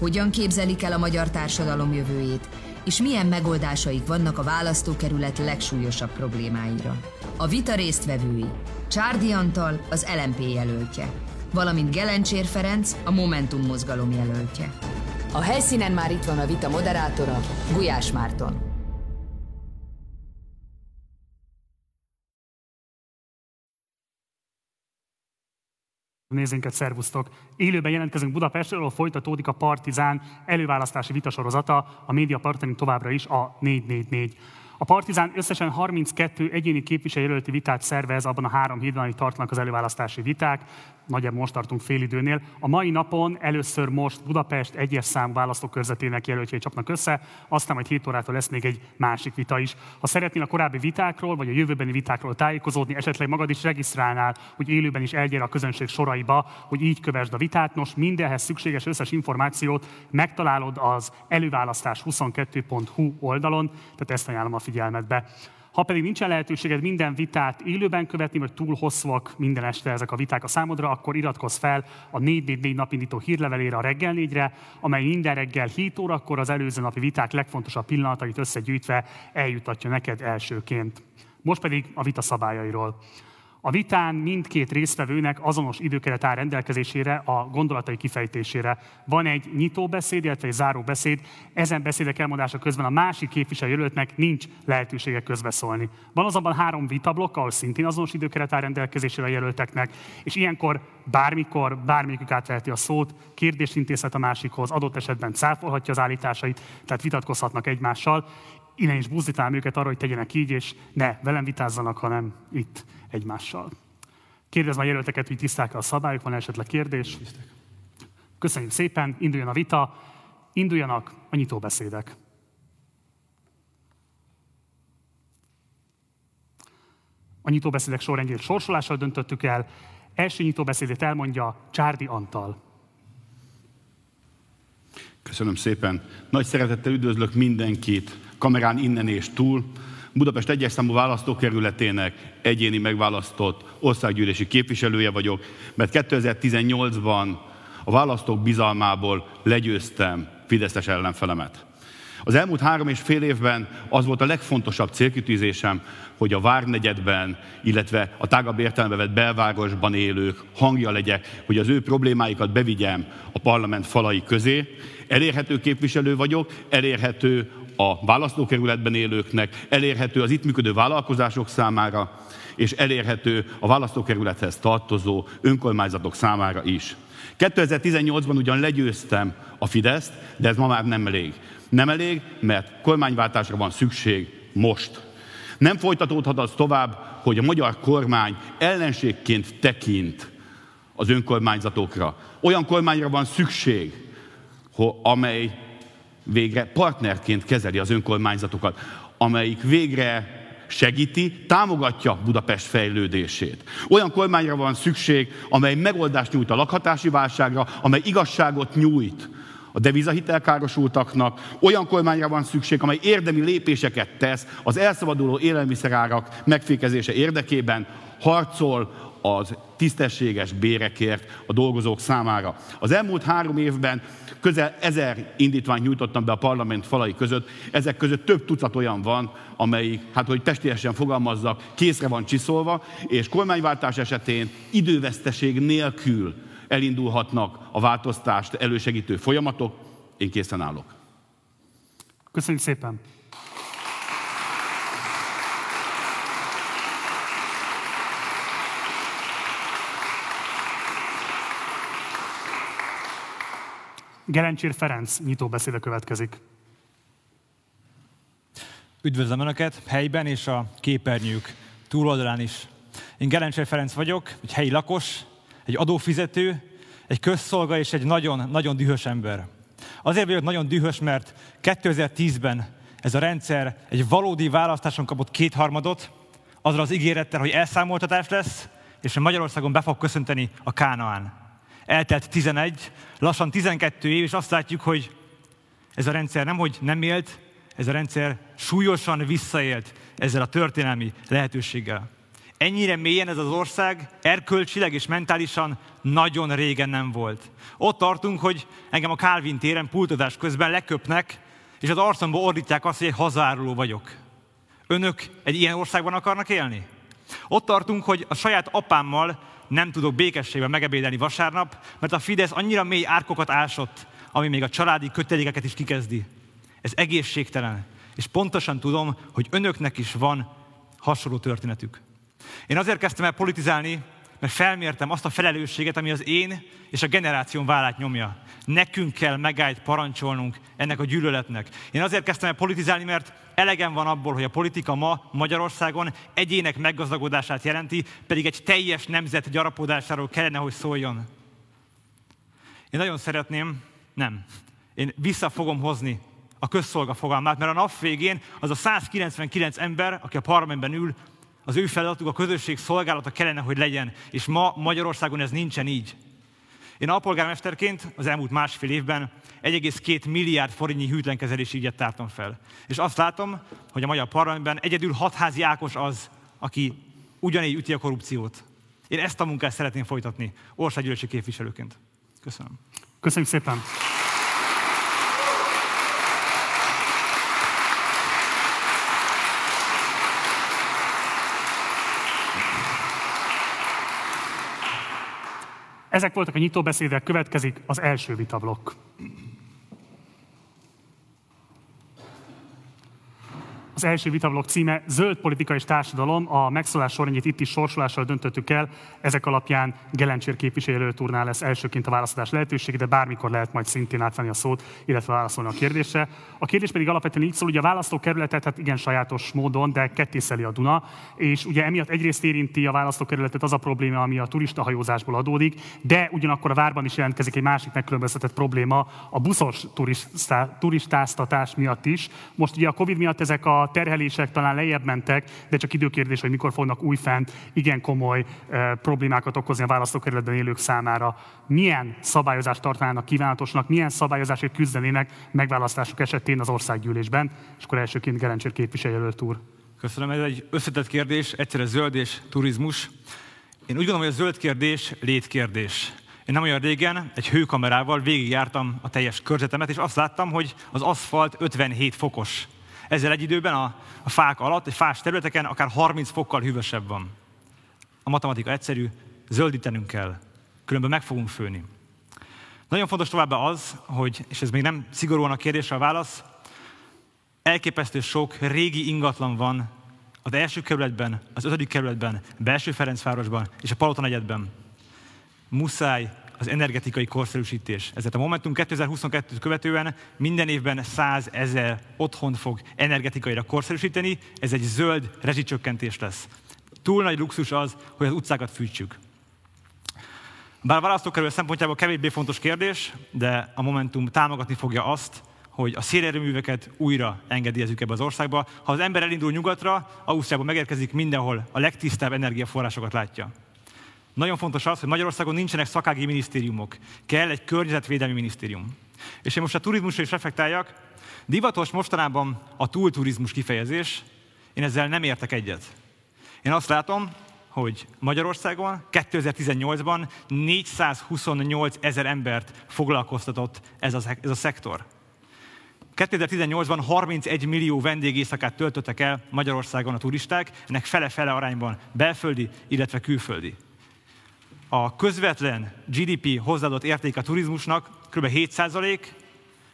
hogyan képzelik el a magyar társadalom jövőjét, és milyen megoldásaik vannak a választókerület legsúlyosabb problémáira. A vita résztvevői Csárdi Antal, az LMP jelöltje, valamint Gelencsér Ferenc, a Momentum mozgalom jelöltje. A helyszínen már itt van a vita moderátora, Gulyás Márton. Nézőinket szervusztok! Élőben jelentkezünk Budapestről, ahol folytatódik a Partizán előválasztási vitasorozata, a média partnerünk továbbra is a 444. A Partizán összesen 32 egyéni képviselőjelölti vitát szervez abban a három hétben, amit tartanak az előválasztási viták. Nagyjából most tartunk félidőnél. A mai napon először most Budapest egyes szám választókörzetének jelöltjei csapnak össze, aztán majd 7 órától lesz még egy másik vita is. Ha szeretnél a korábbi vitákról, vagy a jövőbeni vitákról tájékozódni, esetleg magad is regisztrálnál, hogy élőben is elgyere a közönség soraiba, hogy így kövesd a vitát. Nos, mindenhez szükséges összes információt megtalálod az előválasztás22.hu oldalon, tehát ezt ajánlom a figyelmetbe. Ha pedig nincsen lehetőséged minden vitát élőben követni, vagy túl hosszúak minden este ezek a viták a számodra, akkor iratkozz fel a 444 napindító hírlevelére a reggel négyre, amely minden reggel 7 órakor az előző napi viták legfontosabb pillanatait összegyűjtve eljutatja neked elsőként. Most pedig a vita szabályairól. A vitán mindkét résztvevőnek azonos időkeret áll rendelkezésére a gondolatai kifejtésére. Van egy nyitóbeszéd, illetve egy záróbeszéd. Ezen beszédek elmondása közben a másik képviselőjelöltnek nincs lehetősége közbeszólni. Van azonban három vitablokk, ahol szintén azonos időkeret áll rendelkezésére a jelölteknek, és ilyenkor bármikor bármelyikük átveheti a szót, kérdést intézhet a másikhoz, adott esetben cáfolhatja az állításait, tehát vitatkozhatnak egymással, innen is buzdítálom őket arra, hogy tegyenek így, és ne velem vitázzanak, hanem itt egymással. Kérdezem a jelölteket, hogy tiszták a szabályok, van esetleg kérdés? Köszönjük szépen, induljon a vita, induljanak a nyitóbeszédek. A nyitóbeszédek sorrendjét sorsolással döntöttük el. Első nyitóbeszédét elmondja Csárdi Antal. Köszönöm szépen. Nagy szeretettel üdvözlök mindenkit kamerán innen és túl. Budapest egyes számú választókerületének egyéni megválasztott országgyűlési képviselője vagyok, mert 2018-ban a választók bizalmából legyőztem Fideszes ellenfelemet. Az elmúlt három és fél évben az volt a legfontosabb célkitűzésem, hogy a Várnegyedben, illetve a tágabb értelembe vett belvárosban élők hangja legyek, hogy az ő problémáikat bevigyem a parlament falai közé. Elérhető képviselő vagyok, elérhető a választókerületben élőknek, elérhető az itt működő vállalkozások számára, és elérhető a választókerülethez tartozó önkormányzatok számára is. 2018-ban ugyan legyőztem a Fideszt, de ez ma már nem elég. Nem elég, mert kormányváltásra van szükség most. Nem folytatódhat az tovább, hogy a magyar kormány ellenségként tekint az önkormányzatokra. Olyan kormányra van szükség, amely végre partnerként kezeli az önkormányzatokat, amelyik végre segíti, támogatja Budapest fejlődését. Olyan kormányra van szükség, amely megoldást nyújt a lakhatási válságra, amely igazságot nyújt a devizahitelkárosultaknak, olyan kormányra van szükség, amely érdemi lépéseket tesz az elszabaduló élelmiszerárak megfékezése érdekében, harcol az tisztességes bérekért a dolgozók számára. Az elmúlt három évben közel ezer indítványt nyújtottam be a parlament falai között, ezek között több tucat olyan van, amelyik, hát hogy testiesen fogalmazzak, készre van csiszolva, és kormányváltás esetén időveszteség nélkül elindulhatnak a változtást elősegítő folyamatok. Én készen állok. Köszönjük szépen! Gerencsér Ferenc nyitóbeszéde következik. Üdvözlöm Önöket helyben és a képernyők túloldalán is. Én Gerencsér Ferenc vagyok, egy helyi lakos, egy adófizető, egy közszolga és egy nagyon-nagyon dühös ember. Azért vagyok nagyon dühös, mert 2010-ben ez a rendszer egy valódi választáson kapott kétharmadot, azzal az ígérettel, hogy elszámoltatás lesz, és Magyarországon be fog köszönteni a Kánaán. Eltelt 11, lassan 12 év, és azt látjuk, hogy ez a rendszer nem, hogy nem élt, ez a rendszer súlyosan visszaélt ezzel a történelmi lehetőséggel. Ennyire mélyen ez az ország erkölcsileg és mentálisan nagyon régen nem volt. Ott tartunk, hogy engem a Calvin téren pultozás közben leköpnek, és az arcomba ordítják azt, hogy egy hazáruló vagyok. Önök egy ilyen országban akarnak élni? Ott tartunk, hogy a saját apámmal nem tudok békességben megebédelni vasárnap, mert a Fidesz annyira mély árkokat ásott, ami még a családi kötelékeket is kikezdi. Ez egészségtelen. És pontosan tudom, hogy önöknek is van hasonló történetük. Én azért kezdtem el politizálni, mert felmértem azt a felelősséget, ami az én és a generáción vállát nyomja. Nekünk kell megállt parancsolnunk ennek a gyűlöletnek. Én azért kezdtem el politizálni, mert elegem van abból, hogy a politika ma Magyarországon egyének meggazdagodását jelenti, pedig egy teljes nemzet gyarapodásáról kellene, hogy szóljon. Én nagyon szeretném, nem, én vissza fogom hozni a közszolga fogalmát, mert a nap végén az a 199 ember, aki a parlamentben ül, az ő feladatuk a közösség szolgálata kellene, hogy legyen, és ma Magyarországon ez nincsen így. Én alpolgármesterként az elmúlt másfél évben 1,2 milliárd forintnyi hűtlenkezelési ügyet tártam fel. És azt látom, hogy a magyar parlamentben egyedül hatházi Ákos az, aki ugyanígy üti a korrupciót. Én ezt a munkát szeretném folytatni országgyűlési képviselőként. Köszönöm. Köszönjük szépen! Ezek voltak a nyitóbeszédek, következik az első vitablokk. Az első vitablok címe Zöld politika és társadalom. A megszólás sorrendjét itt is sorsolással döntöttük el. Ezek alapján Gelencsér képviselőtúrnál lesz elsőként a választás lehetőség, de bármikor lehet majd szintén átvenni a szót, illetve válaszolni a kérdésre. A kérdés pedig alapvetően így szól, hogy a választókerületet, hát igen sajátos módon, de kettészeli a Duna, és ugye emiatt egyrészt érinti a választókerületet az a probléma, ami a turistahajózásból adódik, de ugyanakkor a várban is jelentkezik egy másik megkülönböztetett probléma a buszos turistáztatás miatt is. Most ugye a Covid miatt ezek a terhelések talán lejjebb mentek, de csak időkérdés, hogy mikor fognak újfent igen komoly e, problémákat okozni a választókerületben élők számára. Milyen szabályozást tartanának kívánatosnak, milyen szabályozásért küzdenének megválasztások esetén az országgyűlésben, és akkor elsőként Gerencsér képviselőjelölt úr. Köszönöm, ez egy összetett kérdés, egyszerre zöld és turizmus. Én úgy gondolom, hogy a zöld kérdés létkérdés. Én nem olyan régen egy hőkamerával végigjártam a teljes körzetemet, és azt láttam, hogy az aszfalt 57 fokos. Ezzel egy időben a, a fák alatt, egy fás területeken akár 30 fokkal hűvösebb van. A matematika egyszerű, zöldítenünk kell, különben meg fogunk főni. Nagyon fontos továbbá az, hogy, és ez még nem szigorúan a kérdésre a válasz, elképesztő sok régi ingatlan van az első kerületben, az ötödik kerületben, belső Ferencvárosban és a Palota negyedben. Muszáj az energetikai korszerűsítés. Ezért a Momentum 2022-t követően minden évben 100 ezer otthon fog energetikaira korszerűsíteni, ez egy zöld rezsicsökkentés lesz. Túl nagy luxus az, hogy az utcákat fűtsük. Bár a választókerül szempontjából kevésbé fontos kérdés, de a Momentum támogatni fogja azt, hogy a szélerőműveket újra engedélyezzük ebbe az országba. Ha az ember elindul nyugatra, Ausztriában megérkezik, mindenhol a legtisztább energiaforrásokat látja. Nagyon fontos az, hogy Magyarországon nincsenek szakági minisztériumok. Kell egy környezetvédelmi minisztérium. És én most a turizmusra is reflektáljak. Divatos mostanában a túlturizmus kifejezés, én ezzel nem értek egyet. Én azt látom, hogy Magyarországon 2018-ban 428 ezer embert foglalkoztatott ez a, ez a szektor. 2018-ban 31 millió vendégészakát töltöttek el Magyarországon a turisták, ennek fele-fele arányban belföldi, illetve külföldi a közvetlen GDP hozzáadott érték a turizmusnak kb. 7%,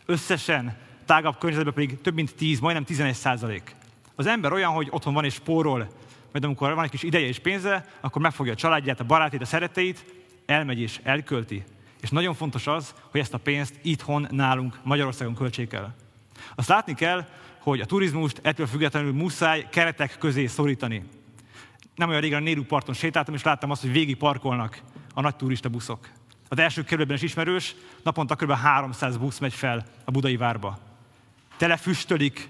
összesen tágabb környezetben pedig több mint 10, majdnem 11%. Az ember olyan, hogy otthon van és spórol, majd amikor van egy kis ideje és pénze, akkor megfogja a családját, a barátét, a szeretteit, elmegy és elkölti. És nagyon fontos az, hogy ezt a pénzt itthon nálunk Magyarországon költsék el. Azt látni kell, hogy a turizmust ettől függetlenül muszáj keretek közé szorítani nem olyan régen a Néru parton sétáltam, és láttam azt, hogy végig parkolnak a nagy turista buszok. Az első kerületben is ismerős, naponta kb. 300 busz megy fel a budai várba. Telefüstölik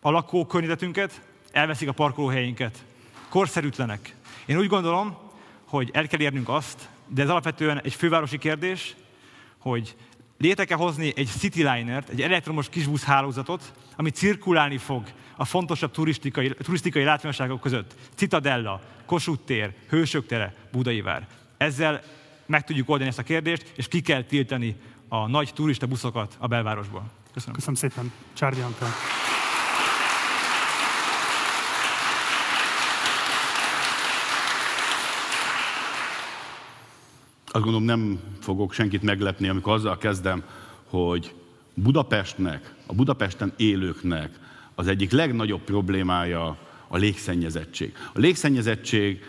a lakókörnyezetünket, elveszik a parkolóhelyeinket. Korszerűtlenek. Én úgy gondolom, hogy el kell érnünk azt, de ez alapvetően egy fővárosi kérdés, hogy létre kell hozni egy Cityliner-t, egy elektromos kisbusz hálózatot, ami cirkulálni fog a fontosabb turistikai, turisztikai látványosságok között. Citadella, Kossuth tér, Hősök tere, Budai vár. Ezzel meg tudjuk oldani ezt a kérdést, és ki kell tiltani a nagy turista buszokat a belvárosból. Köszönöm. Köszönöm szépen. Csárdi Antal. Azt gondolom nem fogok senkit meglepni, amikor azzal kezdem, hogy Budapestnek, a Budapesten élőknek az egyik legnagyobb problémája a légszennyezettség. A légszennyezettség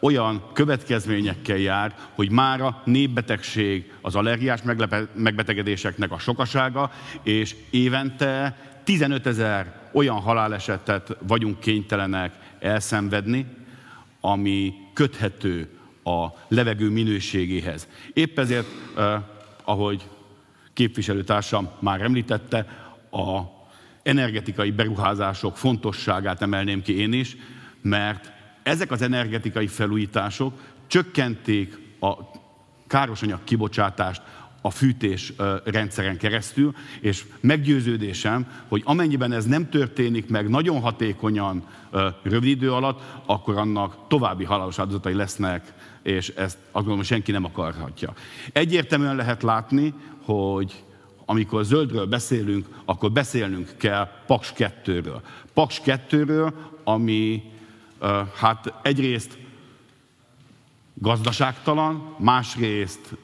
olyan következményekkel jár, hogy mára népbetegség, az allergiás megbetegedéseknek a sokasága, és évente 15 ezer olyan halálesetet vagyunk kénytelenek elszenvedni, ami köthető a levegő minőségéhez. Épp ezért, eh, ahogy képviselőtársam már említette, a energetikai beruházások fontosságát emelném ki én is, mert ezek az energetikai felújítások csökkenték a károsanyag kibocsátást a fűtés rendszeren keresztül, és meggyőződésem, hogy amennyiben ez nem történik meg nagyon hatékonyan rövid idő alatt, akkor annak további halálos áldozatai lesznek, és ezt azt gondolom, senki nem akarhatja. Egyértelműen lehet látni, hogy amikor zöldről beszélünk, akkor beszélnünk kell Paks 2-ről. Paks 2-ről, ami hát egyrészt gazdaságtalan, másrészt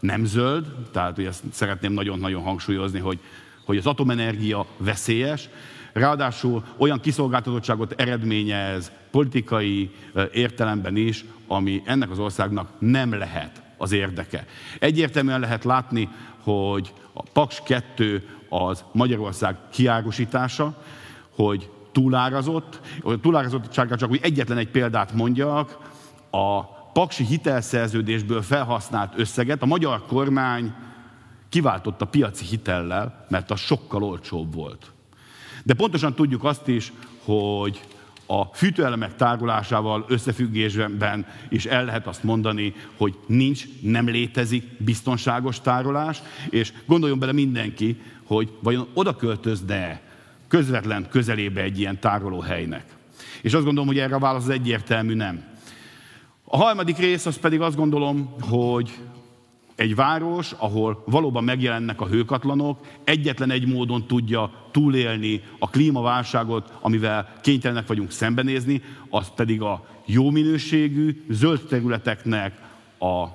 nem zöld, tehát hogy ezt szeretném nagyon-nagyon hangsúlyozni, hogy, hogy az atomenergia veszélyes, ráadásul olyan kiszolgáltatottságot eredményez politikai értelemben is, ami ennek az országnak nem lehet az érdeke. Egyértelműen lehet látni, hogy a Paks 2 az Magyarország kiárusítása, hogy túlárazott. A túlárazottságra csak úgy egyetlen egy példát mondjak, a paksi hitelszerződésből felhasznált összeget a magyar kormány kiváltotta piaci hitellel, mert az sokkal olcsóbb volt. De pontosan tudjuk azt is, hogy a fűtőelemek tárolásával összefüggésben is el lehet azt mondani, hogy nincs, nem létezik biztonságos tárolás, és gondoljon bele mindenki, hogy vajon oda költözne közvetlen közelébe egy ilyen tárolóhelynek. És azt gondolom, hogy erre a válasz az egyértelmű nem. A harmadik rész az pedig azt gondolom, hogy egy város, ahol valóban megjelennek a hőkatlanok, egyetlen egy módon tudja túlélni a klímaválságot, amivel kénytelenek vagyunk szembenézni, az pedig a jó minőségű, zöld területeknek a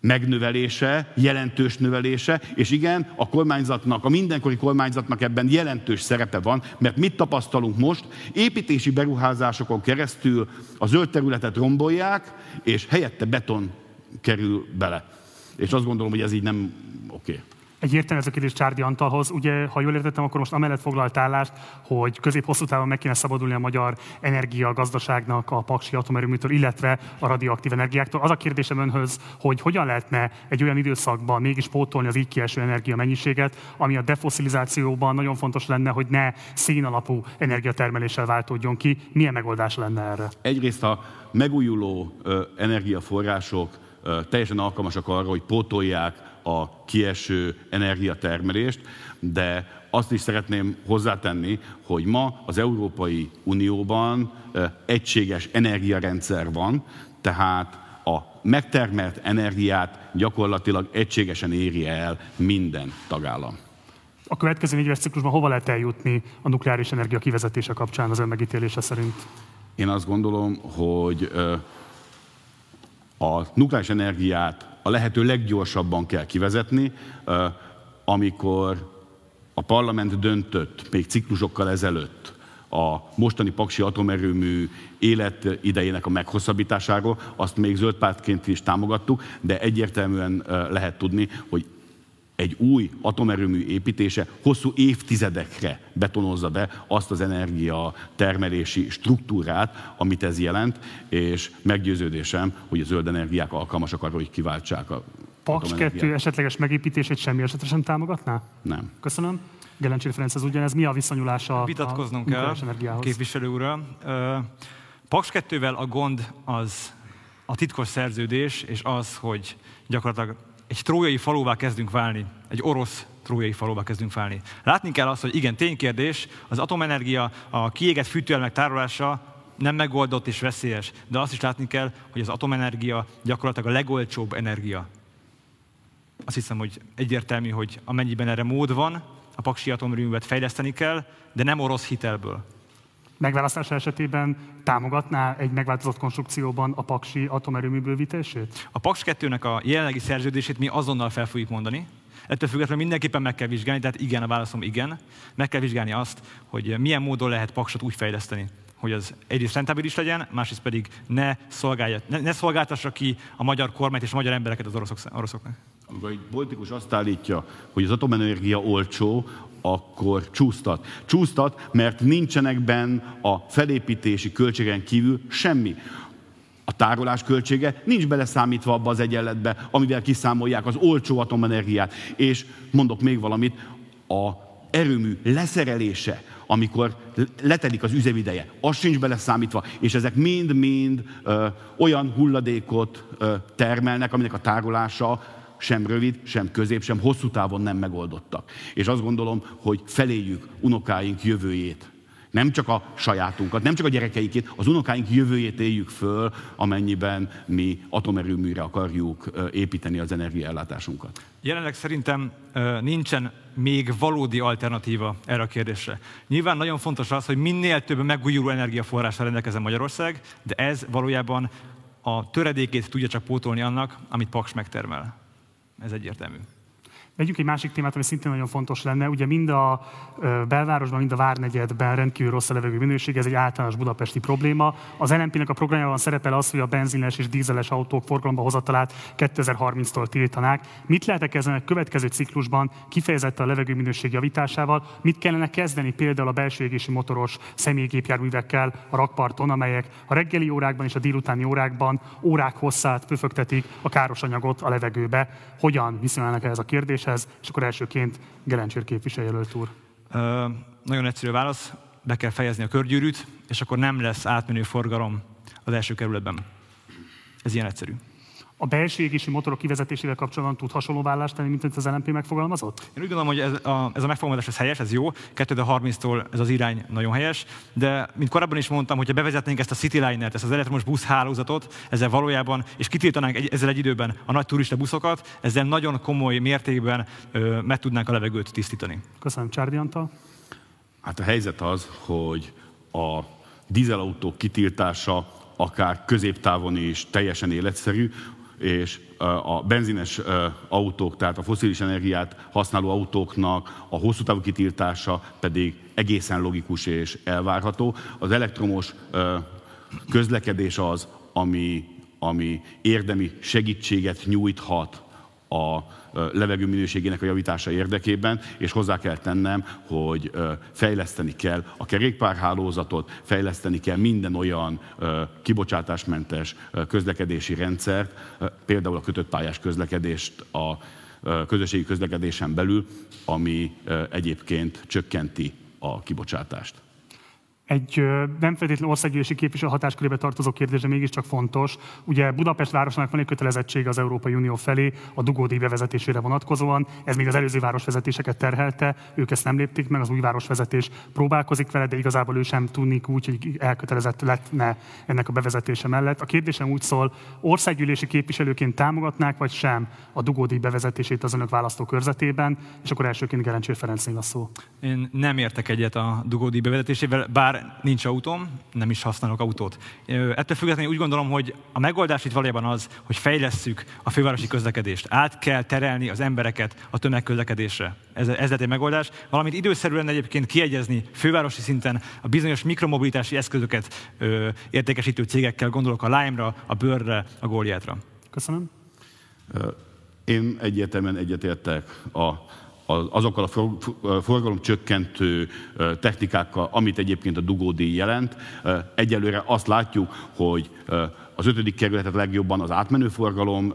megnövelése, jelentős növelése, és igen, a kormányzatnak, a mindenkori kormányzatnak ebben jelentős szerepe van, mert mit tapasztalunk most? Építési beruházásokon keresztül a zöld területet rombolják, és helyette beton kerül bele. És azt gondolom, hogy ez így nem oké. Okay. Egyértelmű ez a kérdés Csárdi Antalhoz. Ugye, ha jól értettem, akkor most amellett foglalt állást, hogy közép-hosszú távon meg kéne szabadulni a magyar energiagazdaságnak a paksi atomerőműtől, illetve a radioaktív energiáktól. Az a kérdésem önhöz, hogy hogyan lehetne egy olyan időszakban mégis pótolni az így kieső energia mennyiséget, ami a defoszilizációban nagyon fontos lenne, hogy ne szín alapú energiatermeléssel váltódjon ki. Milyen megoldás lenne erre? Egyrészt a megújuló energiaforrások teljesen alkalmasak arra, hogy pótolják a kieső energiatermelést, de azt is szeretném hozzátenni, hogy ma az Európai Unióban egységes energiarendszer van, tehát a megtermelt energiát gyakorlatilag egységesen éri el minden tagállam. A következő négy éves ciklusban hova lehet eljutni a nukleáris energia kivezetése kapcsán az ön megítélése szerint? Én azt gondolom, hogy a nukleáris energiát a lehető leggyorsabban kell kivezetni, amikor a parlament döntött még ciklusokkal ezelőtt a mostani Paksi atomerőmű életidejének a meghosszabbításáról, azt még zöldpártként is támogattuk, de egyértelműen lehet tudni, hogy egy új atomerőmű építése hosszú évtizedekre betonozza be azt az energia termelési struktúrát, amit ez jelent, és meggyőződésem, hogy a zöld energiák alkalmasak arra, hogy kiváltsák a Paks 2 esetleges megépítését semmi esetre sem támogatná? Nem. Köszönöm. Gelencsér Ferenc, ez ugyanez mi a viszonyulása Vitatkoznunk a kell, képviselő úrral. Paks 2-vel a gond az a titkos szerződés, és az, hogy gyakorlatilag egy trójai falóvá kezdünk válni, egy orosz trójai falóvá kezdünk válni. Látni kell azt, hogy igen, ténykérdés, az atomenergia, a kiégett fűtőelemek tárolása nem megoldott és veszélyes, de azt is látni kell, hogy az atomenergia gyakorlatilag a legolcsóbb energia. Azt hiszem, hogy egyértelmű, hogy amennyiben erre mód van, a paksi atomerőművet fejleszteni kell, de nem orosz hitelből megválasztása esetében támogatná egy megváltozott konstrukcióban a Paksi atomerőmű bővítését? A Paks 2-nek a jelenlegi szerződését mi azonnal fel fogjuk mondani. Ettől függetlenül mindenképpen meg kell vizsgálni, tehát igen, a válaszom igen. Meg kell vizsgálni azt, hogy milyen módon lehet Paksot úgy fejleszteni, hogy az egyrészt rentabilis legyen, másrészt pedig ne, szolgálja, ne, ne szolgáltassa ki a magyar kormányt és a magyar embereket az oroszok, oroszoknak. Amikor egy politikus azt állítja, hogy az atomenergia olcsó, akkor csúsztat. Csúsztat, mert nincsenek benne a felépítési költségen kívül semmi. A tárolás költsége nincs beleszámítva abba az egyenletbe, amivel kiszámolják az olcsó atomenergiát. És mondok még valamit, a erőmű leszerelése, amikor letelik az üzemideje, az sincs beleszámítva, és ezek mind-mind olyan hulladékot ö, termelnek, aminek a tárolása sem rövid, sem közép, sem hosszú távon nem megoldottak. És azt gondolom, hogy feléjük unokáink jövőjét. Nem csak a sajátunkat, nem csak a gyerekeikét, az unokáink jövőjét éljük föl, amennyiben mi atomerőműre akarjuk építeni az energiaellátásunkat. Jelenleg szerintem nincsen még valódi alternatíva erre a kérdésre. Nyilván nagyon fontos az, hogy minél több megújuló energiaforrással rendelkezzen Magyarország, de ez valójában a töredékét tudja csak pótolni annak, amit Paks megtermel. Ez egyértelmű. Vegyünk egy másik témát, ami szintén nagyon fontos lenne. Ugye mind a belvárosban, mind a várnegyedben rendkívül rossz a levegő minőség, ez egy általános budapesti probléma. Az LNP-nek a programjában szerepel az, hogy a benzines és dízeles autók forgalomba hozatalát 2030-tól tiltanák. Mit lehetek ezen a következő ciklusban kifejezetten a levegő minőség javításával? Mit kellene kezdeni például a belső égési motoros személygépjárművekkel a rakparton, amelyek a reggeli órákban és a délutáni órákban órák hosszát pöfögtetik a káros anyagot a levegőbe? Hogyan viszonyulnak ez a kérdés? Kérdéshez, és akkor elsőként Gelencsér képviselőjelölt úr. Ö, nagyon egyszerű válasz, be kell fejezni a körgyűrűt, és akkor nem lesz átmenő forgalom az első kerületben. Ez ilyen egyszerű a belső égési motorok kivezetésével kapcsolatban tud hasonló vállást tenni, mint az LNP megfogalmazott? Én úgy gondolom, hogy ez a, ez a megfogalmazás ez helyes, ez jó. 2030-tól ez az irány nagyon helyes, de mint korábban is mondtam, hogyha bevezetnénk ezt a Cityliner-t, ezt az elektromos buszhálózatot, ezzel valójában, és kitiltanánk egy, ezzel egy időben a nagy turista buszokat, ezzel nagyon komoly mértékben ö, meg tudnánk a levegőt tisztítani. Köszönöm, Csárdi Antal. Hát a helyzet az, hogy a dízelautók kitiltása akár középtávon is teljesen életszerű, és a benzines autók, tehát a foszilis energiát használó autóknak a hosszú távú kitiltása pedig egészen logikus és elvárható. Az elektromos közlekedés az, ami, ami érdemi segítséget nyújthat a levegő minőségének a javítása érdekében, és hozzá kell tennem, hogy fejleszteni kell a kerékpárhálózatot, fejleszteni kell minden olyan kibocsátásmentes közlekedési rendszert, például a kötött pályás közlekedést a közösségi közlekedésen belül, ami egyébként csökkenti a kibocsátást. Egy nem feltétlenül országgyűlési képviselő hatáskörébe tartozó kérdés, de mégiscsak fontos. Ugye Budapest városnak van egy kötelezettsége az Európai Unió felé a dugódíj bevezetésére vonatkozóan. Ez még az előző városvezetéseket terhelte, ők ezt nem lépték meg, az új városvezetés próbálkozik vele, de igazából ő sem tudnik úgy, hogy elkötelezett lettne ennek a bevezetése mellett. A kérdésem úgy szól, országgyűlési képviselőként támogatnák vagy sem a dugódíj bevezetését az önök választókörzetében, és akkor elsőként Gerencsér Ferenc a szó. Én nem értek egyet a dugódíj bevezetésével, bár nincs autóm, nem is használok autót. Ettől függetlenül úgy gondolom, hogy a megoldás itt valójában az, hogy fejlesszük a fővárosi közlekedést. Át kell terelni az embereket a tömegközlekedésre. Ez, ez lett egy megoldás. Valamint időszerűen egyébként kiegyezni fővárosi szinten a bizonyos mikromobilitási eszközöket ö, értékesítő cégekkel, gondolok a Lime-ra, a Bőrre, a Goliatra. Köszönöm Én egyértelműen egyetértek a azokkal a forgalom csökkentő technikákkal, amit egyébként a dugódíj jelent. Egyelőre azt látjuk, hogy az ötödik kerületet legjobban az átmenő forgalom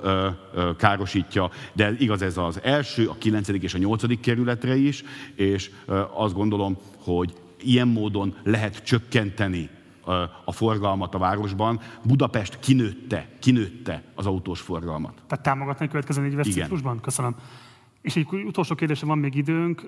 károsítja, de igaz ez az első, a kilencedik és a nyolcadik kerületre is, és azt gondolom, hogy ilyen módon lehet csökkenteni a forgalmat a városban. Budapest kinőtte, kinőtte az autós forgalmat. Tehát támogatni a következő négy ciklusban? Köszönöm. És egy utolsó kérdésem van még időnk.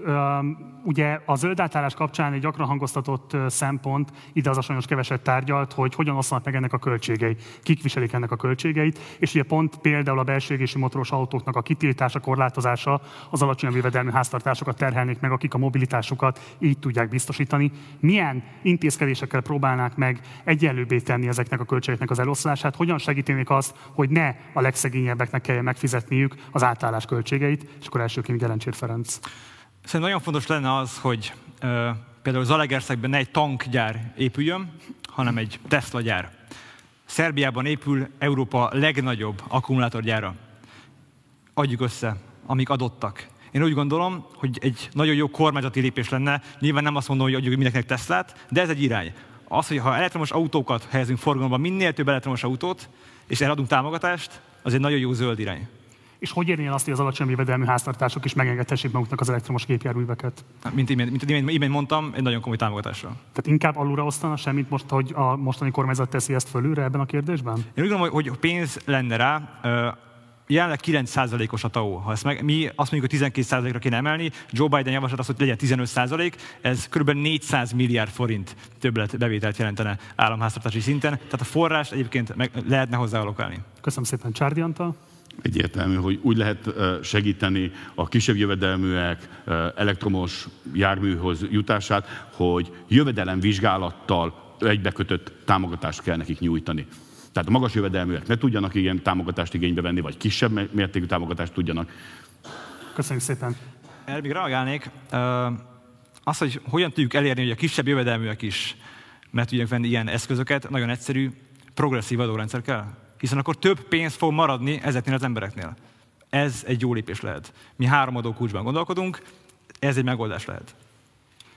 Ugye a zöld átállás kapcsán egy gyakran hangoztatott szempont, ide az a sajnos keveset tárgyalt, hogy hogyan oszlanak meg ennek a költségei, kik viselik ennek a költségeit, és ugye pont például a belső égési motoros autóknak a kitiltása, korlátozása az alacsony jövedelmű háztartásokat terhelnék meg, akik a mobilitásukat így tudják biztosítani. Milyen intézkedésekkel próbálnák meg egyenlőbbé tenni ezeknek a költségeknek az eloszlását? Hogyan segítenék azt, hogy ne a legszegényebbeknek kelljen megfizetniük az átállás költségeit, és akkor elsőként Gelencsér Ferenc. Szerintem nagyon fontos lenne az, hogy uh, például Zalegerszegben ne egy tankgyár épüljön, hanem egy Tesla gyár. Szerbiában épül Európa legnagyobb akkumulátorgyára. Adjuk össze, amik adottak. Én úgy gondolom, hogy egy nagyon jó kormányzati lépés lenne, nyilván nem azt mondom, hogy adjuk mindenkinek Teslát, de ez egy irány. Az, hogy ha elektromos autókat helyezünk forgalomba, minél több elektromos autót, és erre adunk támogatást, az egy nagyon jó zöld irány és hogy érni el azt, hogy az alacsony jövedelmű háztartások is megengedhessék maguknak az elektromos gépjárműveket? Mint imént, mint imént, imént mondtam, egy nagyon komoly támogatásra. Tehát inkább alulra osztana semmit most, hogy a mostani kormányzat teszi ezt fölülre ebben a kérdésben? Én úgy gondolom, hogy pénz lenne rá, jelenleg 9%-os a TAO. Ha ezt meg, mi azt mondjuk, hogy 12%-ra kéne emelni, Joe Biden javaslat az, hogy legyen 15%, ez kb. 400 milliárd forint többlet bevételt jelentene államháztartási szinten, tehát a forrás egyébként meg lehetne hozzá alokálni. Köszönöm szépen, Csárdi Antal. Egyértelmű, hogy úgy lehet segíteni a kisebb jövedelműek elektromos járműhoz jutását, hogy jövedelemvizsgálattal egybekötött támogatást kell nekik nyújtani. Tehát a magas jövedelműek ne tudjanak ilyen támogatást igénybe venni, vagy kisebb mértékű támogatást tudjanak. Köszönjük szépen. Erre még reagálnék. Az, hogy hogyan tudjuk elérni, hogy a kisebb jövedelműek is mert tudják venni ilyen eszközöket, nagyon egyszerű, progresszív adórendszer kell hiszen akkor több pénz fog maradni ezeknél az embereknél. Ez egy jó lépés lehet. Mi három adókulcsban gondolkodunk, ez egy megoldás lehet.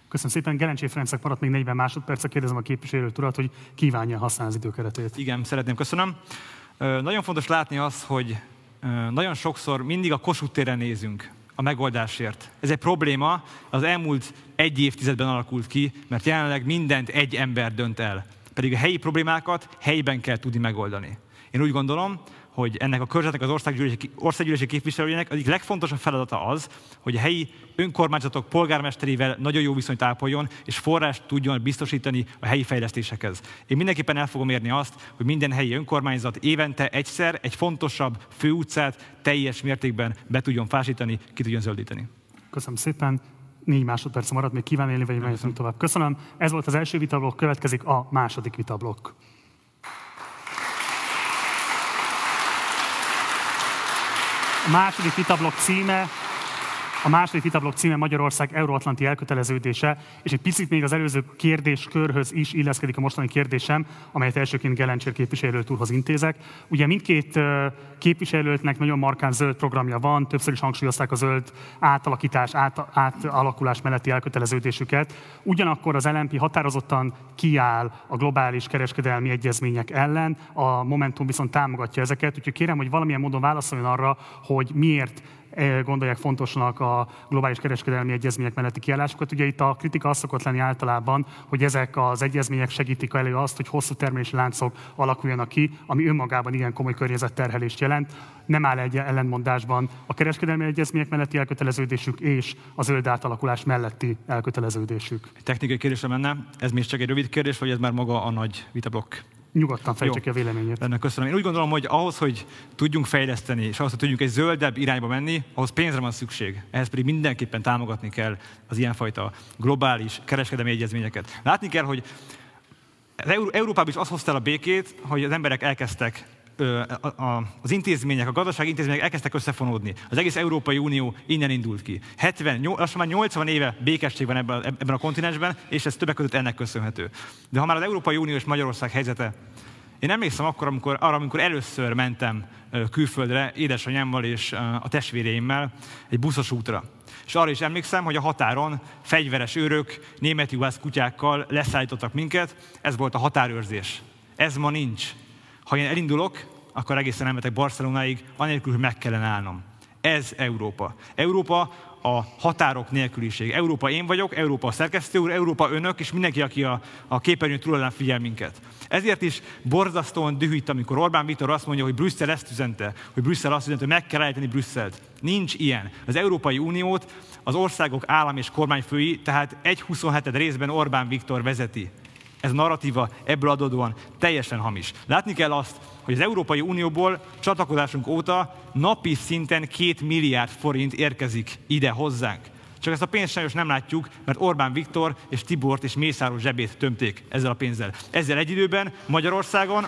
Köszönöm szépen. Gerencsé Ferencek maradt még 40 másodpercet. Kérdezem a képviselőt urat, hogy kívánja használni az időkeretét. Igen, szeretném, köszönöm. Nagyon fontos látni azt, hogy nagyon sokszor mindig a Kossuth téren nézünk a megoldásért. Ez egy probléma, az elmúlt egy évtizedben alakult ki, mert jelenleg mindent egy ember dönt el. Pedig a helyi problémákat helyben kell tudni megoldani. Én úgy gondolom, hogy ennek a körzetnek az országgyűlési, országgyűlési képviselőjének egyik legfontosabb feladata az, hogy a helyi önkormányzatok polgármesterével nagyon jó viszonyt ápoljon, és forrást tudjon biztosítani a helyi fejlesztésekhez. Én mindenképpen el fogom érni azt, hogy minden helyi önkormányzat évente egyszer egy fontosabb főutcát teljes mértékben be tudjon fásítani, ki tudjon zöldíteni. Köszönöm szépen. Négy másodperc maradt, még kíván élni, vagy tovább. Köszönöm. Ez volt az első vitablok, következik a második vitablok. A második vitablok címe a második vitablok címe Magyarország euróatlanti elköteleződése, és egy picit még az előző kérdéskörhöz is illeszkedik a mostani kérdésem, amelyet elsőként Gelencsér képviselőt úrhoz intézek. Ugye mindkét képviselőtnek nagyon markán zöld programja van, többször is hangsúlyozták a zöld átalakítás, át, átalakulás melletti elköteleződésüket. Ugyanakkor az LNP határozottan kiáll a globális kereskedelmi egyezmények ellen, a Momentum viszont támogatja ezeket, úgyhogy kérem, hogy valamilyen módon válaszoljon arra, hogy miért gondolják fontosnak a globális kereskedelmi egyezmények melletti kiállásokat. Ugye itt a kritika az szokott lenni általában, hogy ezek az egyezmények segítik elő azt, hogy hosszú termelési láncok alakuljanak ki, ami önmagában igen komoly környezetterhelést jelent. Nem áll egy ellentmondásban a kereskedelmi egyezmények melletti elköteleződésük és a zöld átalakulás melletti elköteleződésük. Technikai kérdésre menne, ez még csak egy rövid kérdés, vagy ez már maga a nagy vitablokk? Nyugodtan fejtse ki a véleményét. Ennek köszönöm. Én úgy gondolom, hogy ahhoz, hogy tudjunk fejleszteni, és ahhoz, hogy tudjunk egy zöldebb irányba menni, ahhoz pénzre van szükség. Ehhez pedig mindenképpen támogatni kell az ilyenfajta globális kereskedelmi egyezményeket. Látni kell, hogy Európában is az hozta el a békét, hogy az emberek elkezdtek az intézmények, a gazdasági intézmények elkezdtek összefonódni. Az egész Európai Unió innen indult ki. 70, lassan már 80 éve békesség van ebben, ebben a kontinensben, és ez többek között ennek köszönhető. De ha már az Európai Unió és Magyarország helyzete Én emlékszem akkor, amikor, arra, amikor először mentem külföldre édesanyámmal és a testvéreimmel egy buszos útra. És arra is emlékszem, hogy a határon fegyveres őrök, német kutyákkal leszállítottak minket, ez volt a határőrzés. Ez ma nincs. Ha én elindulok, akkor egészen elmetek Barcelonáig, anélkül, hogy meg kellene állnom. Ez Európa. Európa a határok nélküliség. Európa én vagyok, Európa a szerkesztő úr, Európa önök, és mindenki, aki a, a képernyő túloldalán figyel minket. Ezért is borzasztóan dühít, amikor Orbán Viktor azt mondja, hogy Brüsszel ezt üzente, hogy Brüsszel azt üzente, hogy meg kell ejteni Brüsszelt. Nincs ilyen. Az Európai Uniót az országok állam és kormányfői, tehát egy 27 részben Orbán Viktor vezeti. Ez a narratíva ebből adódóan teljesen hamis. Látni kell azt, hogy az Európai Unióból csatlakozásunk óta napi szinten két milliárd forint érkezik ide hozzánk. Csak ezt a pénzt sajnos nem látjuk, mert Orbán Viktor és Tibort és Mészáros zsebét tömték ezzel a pénzzel. Ezzel egy időben Magyarországon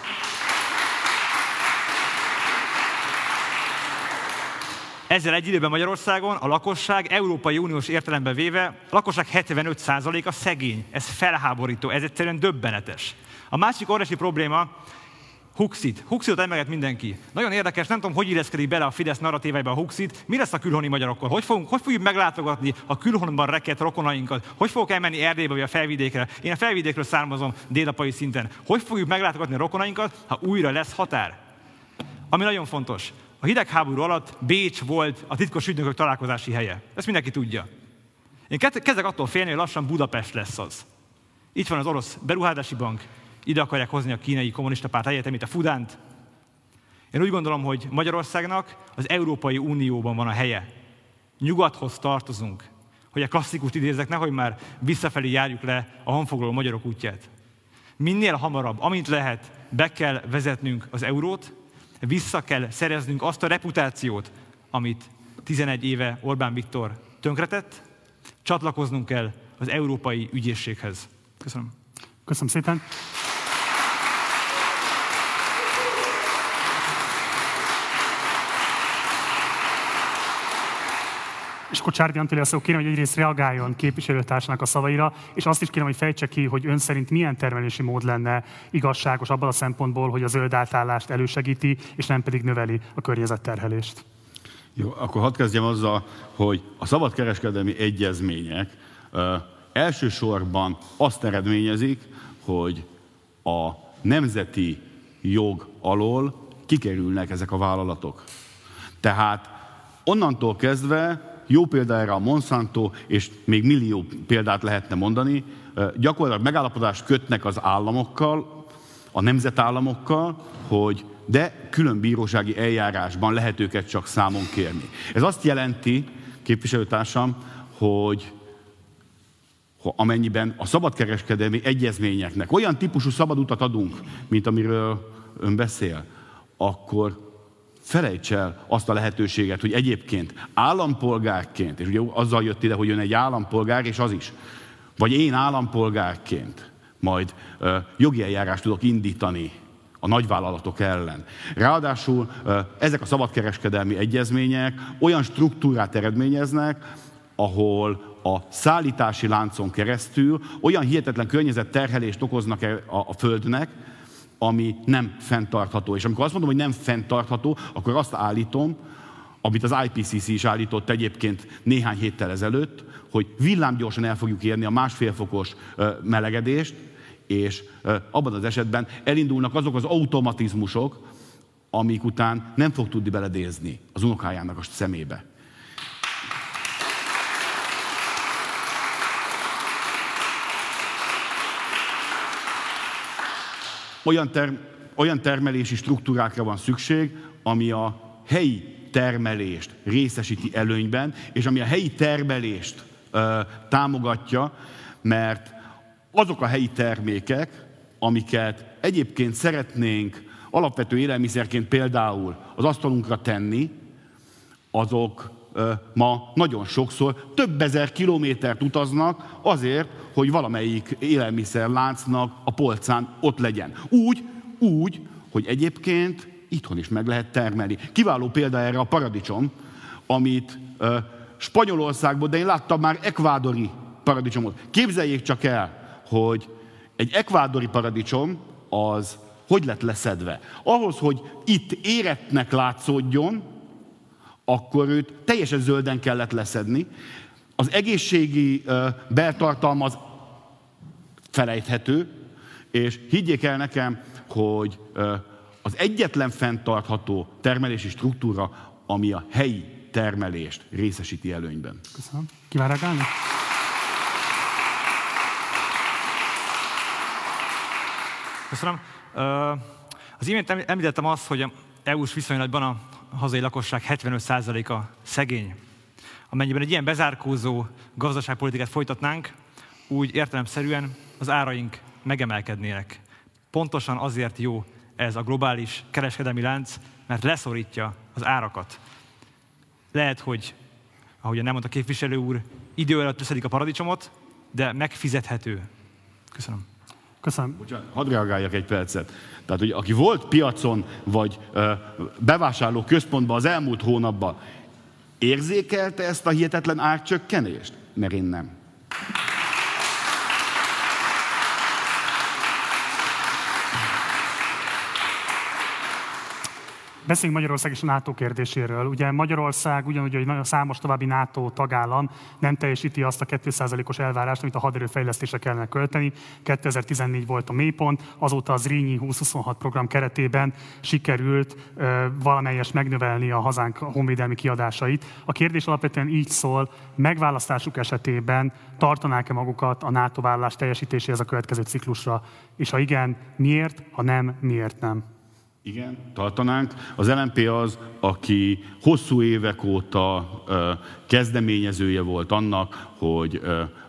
Ezzel egy időben Magyarországon a lakosság Európai Uniós értelemben véve, a lakosság 75%-a szegény. Ez felháborító, ez egyszerűen döbbenetes. A másik óriási probléma, Huxit. Huxitot emleget mindenki. Nagyon érdekes, nem tudom, hogy illeszkedik bele a Fidesz narratívába a Huxit. Mi lesz a külhoni magyarokkal? Hogy, fogunk, hogy fogjuk meglátogatni a külhonban rekett rokonainkat? Hogy fogok elmenni Erdélybe vagy a felvidékre? Én a felvidékről származom dédapai szinten. Hogy fogjuk meglátogatni a rokonainkat, ha újra lesz határ? Ami nagyon fontos. A hidegháború alatt Bécs volt a titkos ügynökök találkozási helye. Ezt mindenki tudja. Én kezdek attól félni, hogy lassan Budapest lesz az. Itt van az orosz beruházási bank, ide akarják hozni a kínai kommunista párt egyetemét, a Fudánt. Én úgy gondolom, hogy Magyarországnak az Európai Unióban van a helye. Nyugathoz tartozunk. Hogy a klasszikust idézek, nehogy már visszafelé járjuk le a honfoglaló magyarok útját. Minél hamarabb, amint lehet, be kell vezetnünk az eurót, vissza kell szereznünk azt a reputációt, amit 11 éve Orbán Viktor tönkretett, csatlakoznunk kell az európai ügyészséghez. Köszönöm. Köszönöm szépen. És akkor Csárdi Antólia szó kérem, hogy egyrészt reagáljon képviselőtársnak a szavaira, és azt is kérem, hogy fejtse ki, hogy ön szerint milyen termelési mód lenne igazságos abban a szempontból, hogy a zöld átállást elősegíti, és nem pedig növeli a környezetterhelést. Jó, akkor hadd kezdjem azzal, hogy a szabadkereskedelmi egyezmények ö, elsősorban azt eredményezik, hogy a nemzeti jog alól kikerülnek ezek a vállalatok. Tehát onnantól kezdve jó példa erre a Monsanto, és még millió példát lehetne mondani. Gyakorlatilag megállapodást kötnek az államokkal, a nemzetállamokkal, hogy de külön bírósági eljárásban lehet őket csak számon kérni. Ez azt jelenti, képviselőtársam, hogy amennyiben a szabadkereskedelmi egyezményeknek olyan típusú szabad utat adunk, mint amiről ön beszél, akkor felejts el azt a lehetőséget, hogy egyébként állampolgárként, és ugye azzal jött ide, hogy jön egy állampolgár, és az is, vagy én állampolgárként majd ö, jogi eljárást tudok indítani a nagyvállalatok ellen. Ráadásul ö, ezek a szabadkereskedelmi egyezmények olyan struktúrát eredményeznek, ahol a szállítási láncon keresztül olyan hihetetlen környezetterhelést okoznak a, a Földnek, ami nem fenntartható. És amikor azt mondom, hogy nem fenntartható, akkor azt állítom, amit az IPCC is állított egyébként néhány héttel ezelőtt, hogy villámgyorsan el fogjuk érni a másfél fokos melegedést, és abban az esetben elindulnak azok az automatizmusok, amik után nem fog tudni beledézni az unokájának a szemébe. Olyan, ter, olyan termelési struktúrákra van szükség, ami a helyi termelést részesíti előnyben, és ami a helyi termelést ö, támogatja, mert azok a helyi termékek, amiket egyébként szeretnénk alapvető élelmiszerként például az asztalunkra tenni, azok ma nagyon sokszor több ezer kilométert utaznak azért, hogy valamelyik élelmiszerláncnak a polcán ott legyen. Úgy, úgy, hogy egyébként itthon is meg lehet termelni. Kiváló példa erre a paradicsom, amit ö, Spanyolországból, de én láttam már ekvádori paradicsomot. Képzeljék csak el, hogy egy ekvádori paradicsom az hogy lett leszedve? Ahhoz, hogy itt éretnek látszódjon, akkor őt teljesen zölden kellett leszedni. Az egészségi beltartalma az felejthető, és higgyék el nekem, hogy az egyetlen fenntartható termelési struktúra, ami a helyi termelést részesíti előnyben. Köszönöm. Kíván reagálni? Köszönöm. Az imént említettem azt, hogy EU-s viszonylatban a hazai lakosság 75%-a szegény. Amennyiben egy ilyen bezárkózó gazdaságpolitikát folytatnánk, úgy értelemszerűen az áraink megemelkednének. Pontosan azért jó ez a globális kereskedelmi lánc, mert leszorítja az árakat. Lehet, hogy, ahogy nem mondta képviselő úr, idő előtt leszedik a paradicsomot, de megfizethető. Köszönöm. Köszönöm. Bocsánat, hadd reagáljak egy percet. Tehát, hogy aki volt piacon, vagy ö, bevásárló központban az elmúlt hónapban, érzékelte ezt a hihetetlen árcsökkenést? Mert én nem. Beszéljünk Magyarország és a NATO kérdéséről. Ugye Magyarország, ugyanúgy, hogy nagyon számos további NATO tagállam nem teljesíti azt a 2%-os elvárást, amit a haderőfejlesztésre kellene költeni. 2014 volt a mélypont, azóta az Rínyi 2026 program keretében sikerült ö, valamelyes megnövelni a hazánk honvédelmi kiadásait. A kérdés alapvetően így szól, megválasztásuk esetében tartanák-e magukat a NATO vállás teljesítéséhez a következő ciklusra, és ha igen, miért, ha nem, miért nem? Igen, tartanánk. Az LNP az, aki hosszú évek óta kezdeményezője volt annak, hogy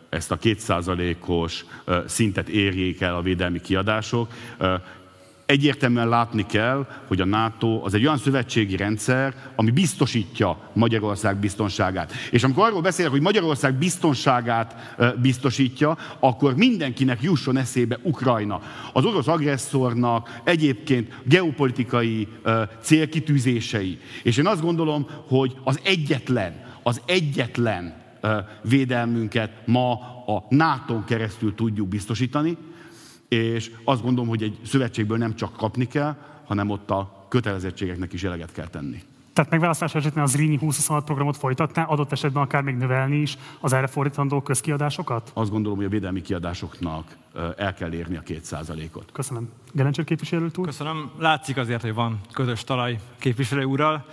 ezt a kétszázalékos szintet érjék el a védelmi kiadások egyértelműen látni kell, hogy a NATO az egy olyan szövetségi rendszer, ami biztosítja Magyarország biztonságát. És amikor arról beszélek, hogy Magyarország biztonságát biztosítja, akkor mindenkinek jusson eszébe Ukrajna. Az orosz agresszornak egyébként geopolitikai célkitűzései. És én azt gondolom, hogy az egyetlen, az egyetlen védelmünket ma a NATO-n keresztül tudjuk biztosítani, és azt gondolom, hogy egy szövetségből nem csak kapni kell, hanem ott a kötelezettségeknek is eleget kell tenni. Tehát megválasztás esetén az Rínyi 2026 programot folytatná, adott esetben akár még növelni is az erre fordítandó közkiadásokat? Azt gondolom, hogy a védelmi kiadásoknak el kell érni a két százalékot. Köszönöm. Gerencsér képviselő úr? Köszönöm. Látszik azért, hogy van közös talaj képviselő úrral.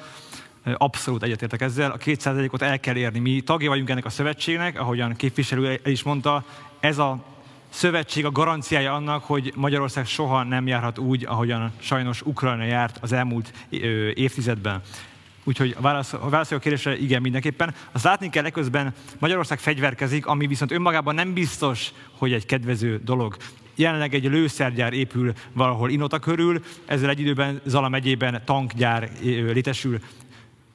Abszolút egyetértek ezzel. A két százalékot el kell érni. Mi tagja vagyunk ennek a szövetségnek, ahogyan képviselő el is mondta, ez a szövetség a garanciája annak, hogy Magyarország soha nem járhat úgy, ahogyan sajnos Ukrajna járt az elmúlt évtizedben. Úgyhogy a válasz, a válasz a kérdésre igen, mindenképpen. Azt látni kell, eközben Magyarország fegyverkezik, ami viszont önmagában nem biztos, hogy egy kedvező dolog. Jelenleg egy lőszergyár épül valahol Inota körül, ezzel egy időben Zala megyében tankgyár létesül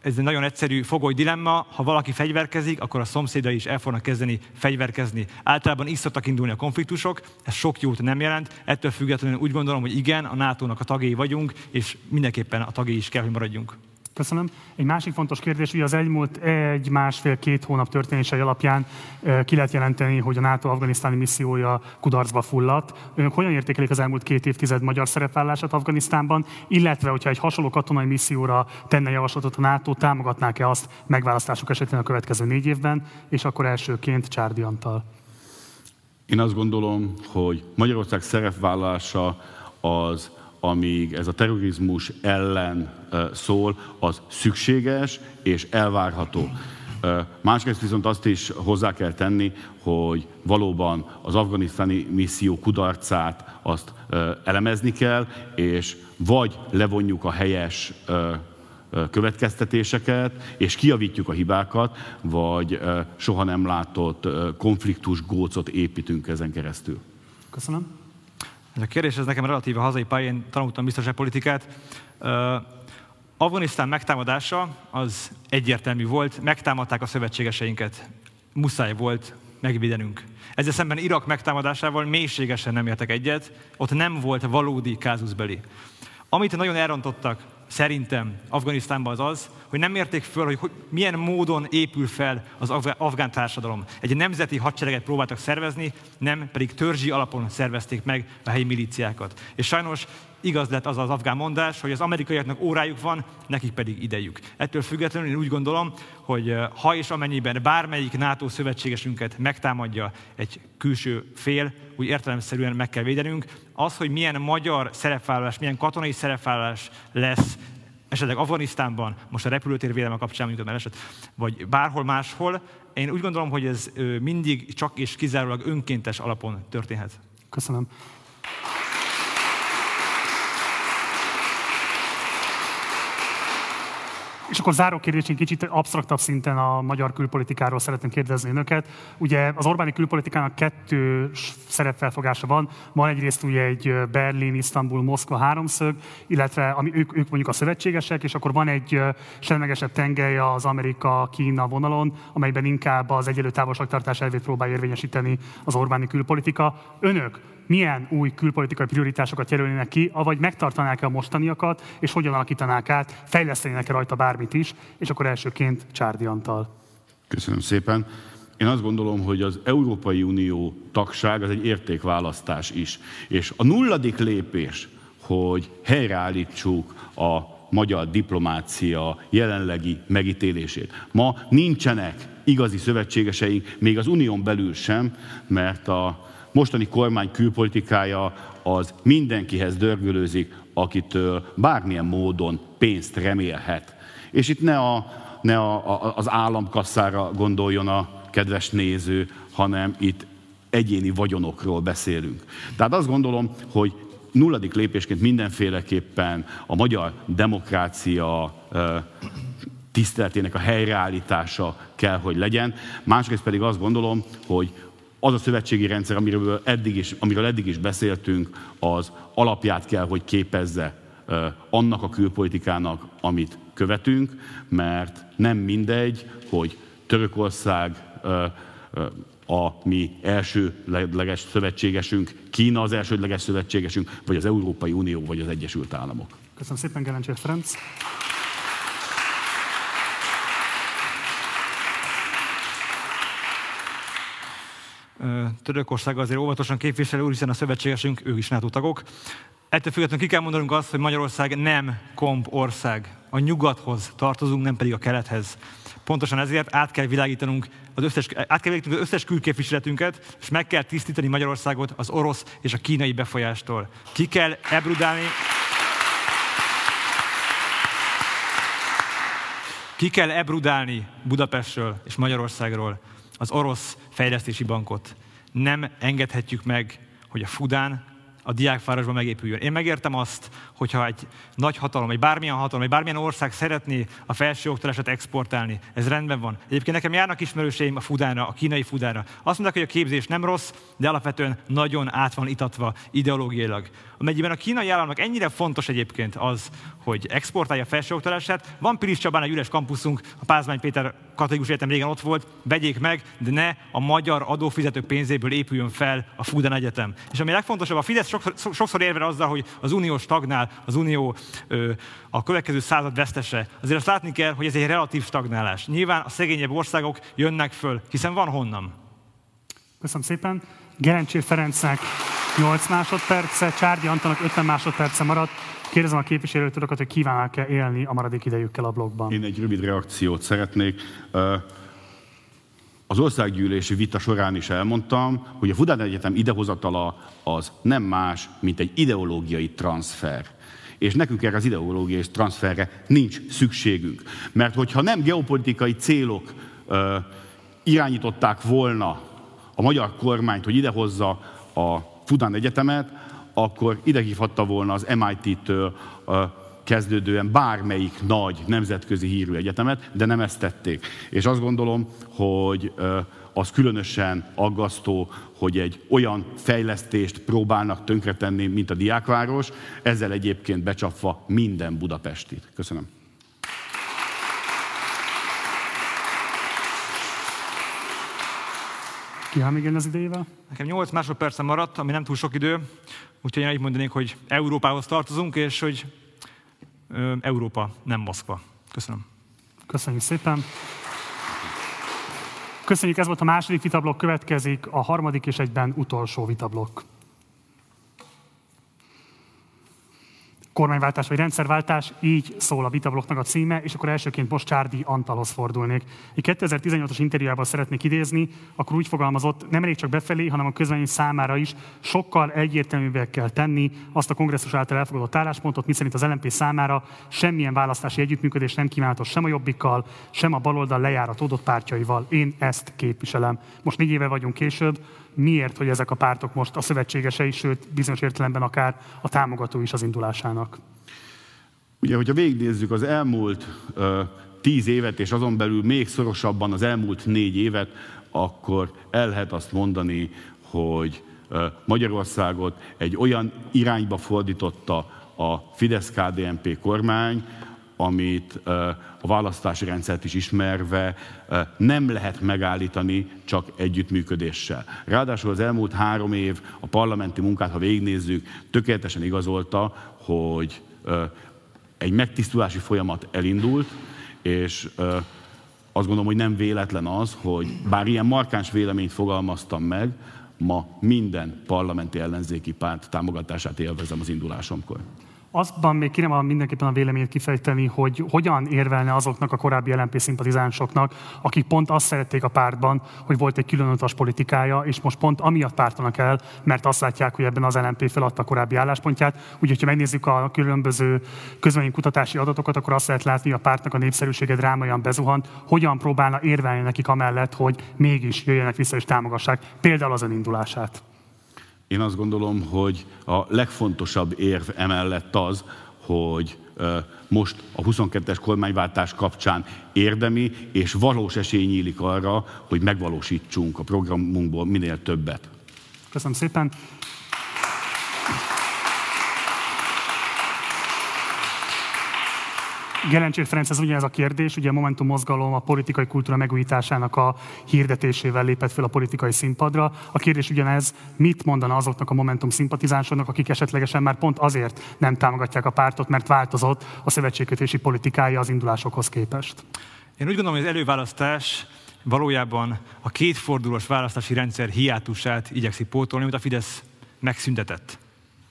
ez egy nagyon egyszerű fogoly dilemma, ha valaki fegyverkezik, akkor a szomszédai is el fognak kezdeni fegyverkezni. Általában is szoktak indulni a konfliktusok, ez sok jót nem jelent, ettől függetlenül úgy gondolom, hogy igen, a NATO-nak a tagjai vagyunk, és mindenképpen a tagjai is kell, hogy maradjunk. Köszönöm. Egy másik fontos kérdés, hogy az elmúlt egy, másfél, két hónap történései alapján ki lehet jelenteni, hogy a NATO afganisztáni missziója kudarcba fulladt. Önök hogyan értékelik az elmúlt két évtized magyar szerepvállását Afganisztánban, illetve, hogyha egy hasonló katonai misszióra tenne javaslatot a NATO, támogatnák-e azt megválasztások esetén a következő négy évben, és akkor elsőként Csárdi Antal? Én azt gondolom, hogy Magyarország szerepvállalása az amíg ez a terrorizmus ellen szól, az szükséges és elvárható. Másrészt viszont azt is hozzá kell tenni, hogy valóban az afganisztáni misszió kudarcát azt elemezni kell, és vagy levonjuk a helyes következtetéseket, és kiavítjuk a hibákat, vagy soha nem látott konfliktus gócot építünk ezen keresztül. Köszönöm. A kérdés, ez nekem relatíve hazai pályán tanultam biztonságpolitikát. Afganisztán megtámadása az egyértelmű volt, megtámadták a szövetségeseinket. Muszáj volt megvédenünk. Ezzel szemben Irak megtámadásával mélységesen nem értek egyet, ott nem volt valódi kázuszbeli. Amit nagyon elrontottak, szerintem Afganisztánban az az, hogy nem érték föl, hogy, hogy milyen módon épül fel az afgán társadalom. Egy nemzeti hadsereget próbáltak szervezni, nem pedig törzsi alapon szervezték meg a helyi milíciákat. És sajnos igaz lett az az afgán mondás, hogy az amerikaiaknak órájuk van, nekik pedig idejük. Ettől függetlenül én úgy gondolom, hogy ha és amennyiben bármelyik NATO szövetségesünket megtámadja egy külső fél, úgy értelemszerűen meg kell védenünk. Az, hogy milyen magyar szerepvállalás, milyen katonai szerepvállalás lesz esetleg Afganisztánban, most a repülőtér védelme kapcsán, mint eset, vagy bárhol máshol, én úgy gondolom, hogy ez mindig csak és kizárólag önkéntes alapon történhet. Köszönöm. És akkor záró kérdésén kicsit absztraktabb szinten a magyar külpolitikáról szeretném kérdezni önöket. Ugye az Orbáni külpolitikának kettő szerepfelfogása van. Van egyrészt ugye egy Berlin, Isztambul, Moszkva háromszög, illetve ami ők, ők mondjuk a szövetségesek, és akkor van egy semlegesebb tengely az Amerika-Kína vonalon, amelyben inkább az egyelő távolságtartás elvét próbál érvényesíteni az Orbáni külpolitika. Önök milyen új külpolitikai prioritásokat jelölnének ki, avagy megtartanák-e a mostaniakat, és hogyan alakítanák át, fejlesztenének-e rajta bármit is, és akkor elsőként Csárdi Antal. Köszönöm szépen. Én azt gondolom, hogy az Európai Unió tagság az egy értékválasztás is. És a nulladik lépés, hogy helyreállítsuk a magyar diplomácia jelenlegi megítélését. Ma nincsenek igazi szövetségeseink, még az unión belül sem, mert a mostani kormány külpolitikája az mindenkihez dörgölőzik, akitől bármilyen módon pénzt remélhet. És itt ne, a, ne a, a, az államkasszára gondoljon a kedves néző, hanem itt egyéni vagyonokról beszélünk. Tehát azt gondolom, hogy nulladik lépésként mindenféleképpen a magyar demokrácia tiszteletének a helyreállítása kell, hogy legyen. Másrészt pedig azt gondolom, hogy az a szövetségi rendszer, amiről eddig is, amiről eddig is beszéltünk, az alapját kell, hogy képezze annak a külpolitikának, amit követünk, mert nem mindegy, hogy Törökország a mi elsőleges szövetségesünk, Kína az elsődleges szövetségesünk, vagy az Európai Unió, vagy az Egyesült Államok. Köszönöm szépen, Gelencsér Ferenc. Törökország azért óvatosan képviselő úr, hiszen a szövetségesünk, ők is NATO tagok. Ettől függetlenül ki kell mondanunk azt, hogy Magyarország nem komp ország. A nyugathoz tartozunk, nem pedig a kelethez. Pontosan ezért át kell világítanunk az összes, át kell világítanunk az összes külképviseletünket, és meg kell tisztítani Magyarországot az orosz és a kínai befolyástól. Ki kell ebrudálni, ki kell ebrudálni Budapestről és Magyarországról az orosz fejlesztési bankot. Nem engedhetjük meg, hogy a Fudán a diákvárosban megépüljön. Én megértem azt, hogyha egy nagy hatalom, egy bármilyen hatalom, egy bármilyen ország szeretné a felső oktatását exportálni, ez rendben van. Egyébként nekem járnak ismerőseim a Fudára, a kínai Fudára. Azt mondják, hogy a képzés nem rossz, de alapvetően nagyon át van itatva ideológiailag. Amennyiben a kínai államnak ennyire fontos egyébként az, hogy exportálja a felsőoktatását, van Pilis Csabán egy üres kampuszunk, a Pázmány Péter katolikus egyetem régen ott volt, vegyék meg, de ne a magyar adófizetők pénzéből épüljön fel a Fudán Egyetem. És ami legfontosabb, a Fidesz sokszor, sokszor érve azzal, hogy az unió stagnál, az unió a következő század vesztese. Azért azt látni kell, hogy ez egy relatív stagnálás. Nyilván a szegényebb országok jönnek föl, hiszen van honnan. Köszönöm szépen. Gerencsér Ferencnek 8 másodperce, Csárdi Antanak 50 másodperce maradt. Kérdezem a képviselőtőröket, hogy kívánnak-e élni a maradék idejükkel a blogban. Én egy rövid reakciót szeretnék. Az országgyűlési vita során is elmondtam, hogy a Fudán Egyetem idehozatala az nem más, mint egy ideológiai transfer. És nekünk erre az ideológiai transferre nincs szükségünk. Mert hogyha nem geopolitikai célok irányították volna a magyar kormányt, hogy idehozza a Fudán Egyetemet, akkor idehívhatta volna az MIT-től kezdődően bármelyik nagy nemzetközi hírű egyetemet, de nem ezt tették. És azt gondolom, hogy az különösen aggasztó, hogy egy olyan fejlesztést próbálnak tönkretenni, mint a diákváros, ezzel egyébként becsapva minden budapestit. Köszönöm. Ki áll még az idejével? Nekem 8 másodpercen maradt, ami nem túl sok idő, úgyhogy én így mondanék, hogy Európához tartozunk, és hogy Európa, nem Moszkva. Köszönöm. Köszönjük szépen. Köszönjük, ez volt a második vitablok, következik a harmadik és egyben utolsó vitablok. Kormányváltás vagy rendszerváltás, így szól a vitabloknak a címe, és akkor elsőként most Csárdi Antalhoz fordulnék. Egy 2018-as interjújában szeretnék idézni, akkor úgy fogalmazott, nem elég csak befelé, hanem a közvélemény számára is sokkal egyértelműbbé kell tenni azt a kongresszus által elfogadott álláspontot, miszerint az LNP számára semmilyen választási együttműködés nem kívánatos sem a jobbikkal, sem a baloldal lejárat adott pártjaival. Én ezt képviselem. Most négy éve vagyunk később, miért, hogy ezek a pártok most a szövetségesei, sőt bizonyos értelemben akár a támogató is az indulásának. Ugye, hogyha végignézzük az elmúlt uh, tíz évet, és azon belül még szorosabban az elmúlt négy évet, akkor el lehet azt mondani, hogy uh, Magyarországot egy olyan irányba fordította a Fidesz-KDNP kormány, amit a választási rendszert is ismerve nem lehet megállítani csak együttműködéssel. Ráadásul az elmúlt három év a parlamenti munkát, ha végignézzük, tökéletesen igazolta, hogy egy megtisztulási folyamat elindult, és azt gondolom, hogy nem véletlen az, hogy bár ilyen markáns véleményt fogalmaztam meg, ma minden parlamenti ellenzéki párt támogatását élvezem az indulásomkor. Azban még kéne mindenképpen a véleményt kifejteni, hogy hogyan érvelne azoknak a korábbi LNP szimpatizánsoknak, akik pont azt szerették a pártban, hogy volt egy különutas politikája, és most pont amiatt pártanak el, mert azt látják, hogy ebben az LNP feladta a korábbi álláspontját. Úgyhogy, ha megnézzük a különböző kutatási adatokat, akkor azt lehet látni, hogy a pártnak a népszerűsége drámaian bezuhant, hogyan próbálna érvelni nekik amellett, hogy mégis jöjjenek vissza és támogassák például az önindulását. Én azt gondolom, hogy a legfontosabb érv emellett az, hogy most a 22-es kormányváltás kapcsán érdemi és valós esély nyílik arra, hogy megvalósítsunk a programunkból minél többet. Köszönöm szépen. Gelencsér Ferenc, ez ugyanez a kérdés, ugye a Momentum mozgalom a politikai kultúra megújításának a hirdetésével lépett fel a politikai színpadra. A kérdés ugyanez, mit mondana azoknak a Momentum szimpatizánsoknak, akik esetlegesen már pont azért nem támogatják a pártot, mert változott a szövetségkötési politikája az indulásokhoz képest? Én úgy gondolom, hogy az előválasztás valójában a kétfordulós választási rendszer hiátusát igyekszik pótolni, amit a Fidesz megszüntetett.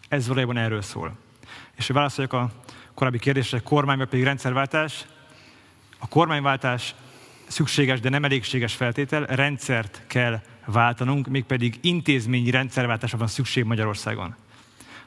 Ez valójában erről szól. És hogy válaszoljak a korábbi kérdésre, kormány vagy pedig rendszerváltás. A kormányváltás szükséges, de nem elégséges feltétel, rendszert kell váltanunk, mégpedig intézményi rendszerváltásra van szükség Magyarországon.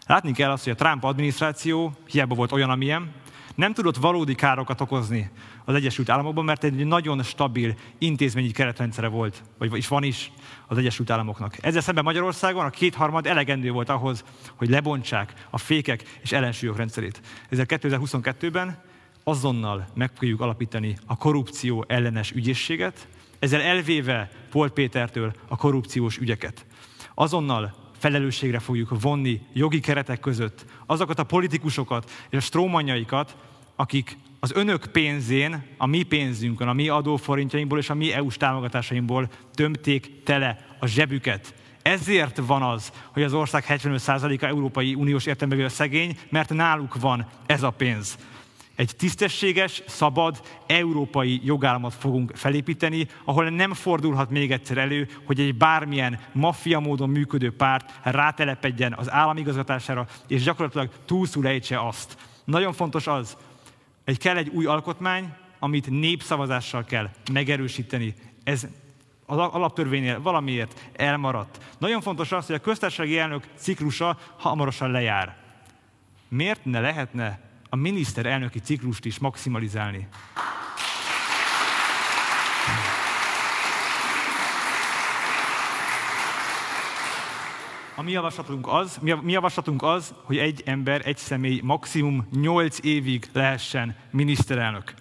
Látni kell azt, hogy a Trump adminisztráció hiába volt olyan, amilyen, nem tudott valódi károkat okozni az Egyesült Államokban, mert egy nagyon stabil intézményi keretrendszere volt, vagy is van is az Egyesült Államoknak. Ezzel szemben Magyarországon a kétharmad elegendő volt ahhoz, hogy lebontsák a fékek és ellensúlyok rendszerét. Ezzel 2022-ben azonnal meg fogjuk alapítani a korrupció ellenes ügyészséget, ezzel elvéve Pol Pétertől a korrupciós ügyeket. Azonnal felelősségre fogjuk vonni jogi keretek között azokat a politikusokat és a strómanjaikat, akik az önök pénzén, a mi pénzünkön, a mi adóforintjainkból és a mi EU-s támogatásainkból tömték tele a zsebüket. Ezért van az, hogy az ország 75%-a Európai Uniós értelemben szegény, mert náluk van ez a pénz. Egy tisztességes, szabad, európai jogállamot fogunk felépíteni, ahol nem fordulhat még egyszer elő, hogy egy bármilyen maffia módon működő párt rátelepedjen az államigazgatására, és gyakorlatilag túlszul azt. Nagyon fontos az, hogy kell egy új alkotmány, amit népszavazással kell megerősíteni. Ez az alaptörvénynél valamiért elmaradt. Nagyon fontos az, hogy a köztársasági elnök ciklusa hamarosan lejár. Miért ne lehetne a miniszterelnöki ciklust is maximalizálni. A mi javaslatunk az, mi, javaslatunk az, hogy egy ember, egy személy maximum 8 évig lehessen miniszterelnök.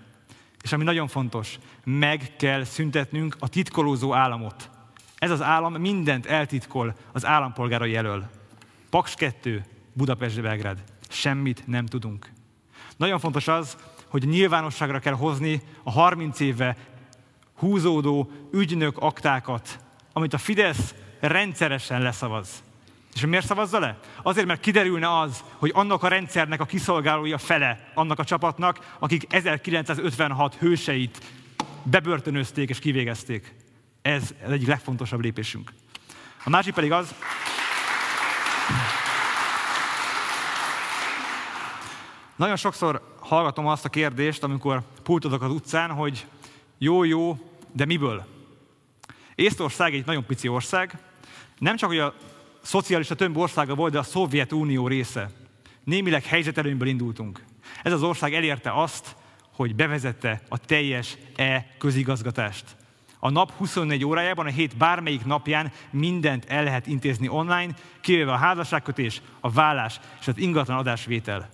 És ami nagyon fontos, meg kell szüntetnünk a titkolózó államot. Ez az állam mindent eltitkol az állampolgárai elől. Paks 2, Budapest, Belgrád. Semmit nem tudunk. Nagyon fontos az, hogy nyilvánosságra kell hozni a 30 éve húzódó ügynök aktákat, amit a Fidesz rendszeresen leszavaz. És miért szavazza le? Azért, mert kiderülne az, hogy annak a rendszernek a kiszolgálói a fele annak a csapatnak, akik 1956 hőseit bebörtönözték és kivégezték. Ez, ez egyik legfontosabb lépésünk. A másik pedig az, Nagyon sokszor hallgatom azt a kérdést, amikor pultozok az utcán, hogy jó, jó, de miből? Észtország egy nagyon pici ország, nem csak, hogy a szocialista több országa volt, de a Szovjetunió része. Némileg helyzetelőnyből indultunk. Ez az ország elérte azt, hogy bevezette a teljes e-közigazgatást. A nap 24 órájában, a hét bármelyik napján mindent el lehet intézni online, kivéve a házasságkötés, a vállás és az ingatlan adásvétel.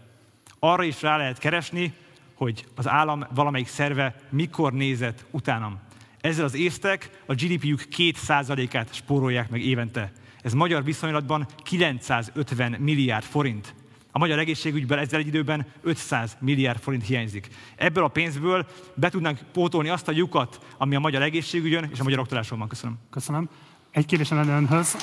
Arra is rá lehet keresni, hogy az állam valamelyik szerve mikor nézett utánam. Ezzel az észtek a GDP-jük 2%-át spórolják meg évente. Ez magyar viszonylatban 950 milliárd forint. A magyar egészségügyben ezzel egy időben 500 milliárd forint hiányzik. Ebből a pénzből be tudnánk pótolni azt a lyukat, ami a magyar egészségügyön és a magyar oktatáson van. Köszönöm. Köszönöm. Egy kérdésem lenne önhöz.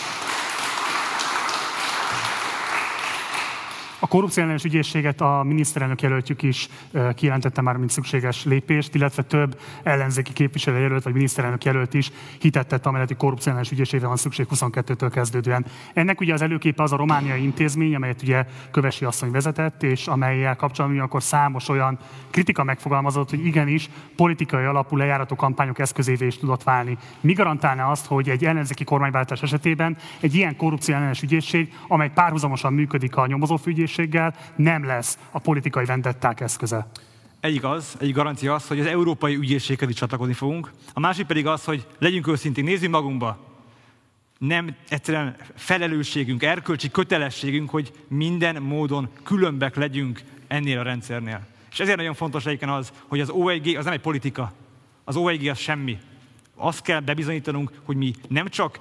A korrupciós ügyészséget a miniszterelnök jelöltjük is kijelentette már, mint szükséges lépést, illetve több ellenzéki képviselő jelölt vagy miniszterelnök jelölt is hitetett amellett, hogy korrupciós ügyészségre van szükség 22-től kezdődően. Ennek ugye az előképe az a romániai intézmény, amelyet ugye Kövesi asszony vezetett, és amelyel kapcsolatban akkor számos olyan kritika megfogalmazott, hogy igenis politikai alapú lejárató kampányok eszközévé is tudott válni. Mi garantálná azt, hogy egy ellenzéki kormányváltás esetében egy ilyen korrupciós ügyészség, amely párhuzamosan működik a nyomozófűgyészség, egészséggel nem lesz a politikai vendetták eszköze. Egyik az, egy garancia az, hogy az európai ügyészséghez is csatlakozni fogunk. A másik pedig az, hogy legyünk őszintén, nézzünk magunkba. Nem egyszerűen felelősségünk, erkölcsi kötelességünk, hogy minden módon különbek legyünk ennél a rendszernél. És ezért nagyon fontos egyébként az, hogy az OEG az nem egy politika. Az OEG az semmi. Azt kell bebizonyítanunk, hogy mi nem csak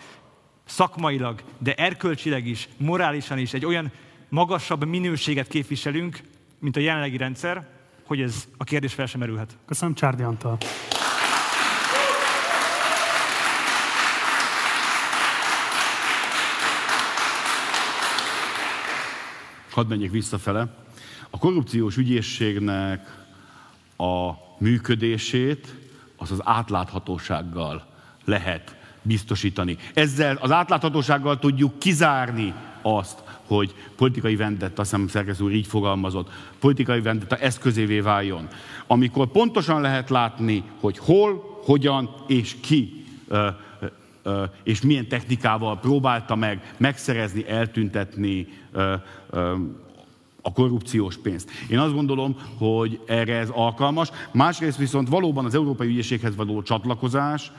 szakmailag, de erkölcsileg is, morálisan is egy olyan magasabb minőséget képviselünk, mint a jelenlegi rendszer, hogy ez a kérdés fel sem merülhet. Köszönöm, Csárdi Antal. Hadd menjek visszafele. A korrupciós ügyészségnek a működését az az átláthatósággal lehet biztosítani. Ezzel az átláthatósággal tudjuk kizárni azt, hogy politikai vendetta, azt hiszem szerkesztő úr így fogalmazott, politikai vendetta eszközévé váljon. Amikor pontosan lehet látni, hogy hol, hogyan és ki és milyen technikával próbálta meg megszerezni, eltüntetni a korrupciós pénzt. Én azt gondolom, hogy erre ez alkalmas. Másrészt viszont valóban az Európai Ügyészséghez való csatlakozás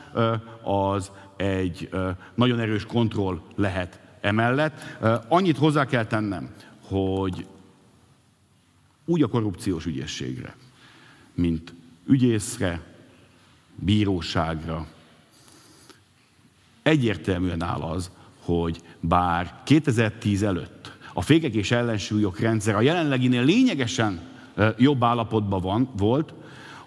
az egy nagyon erős kontroll lehet emellett. Annyit hozzá kell tennem, hogy úgy a korrupciós ügyészségre, mint ügyészre, bíróságra, egyértelműen áll az, hogy bár 2010 előtt a fékek és ellensúlyok rendszer a jelenleginél lényegesen jobb állapotban van, volt,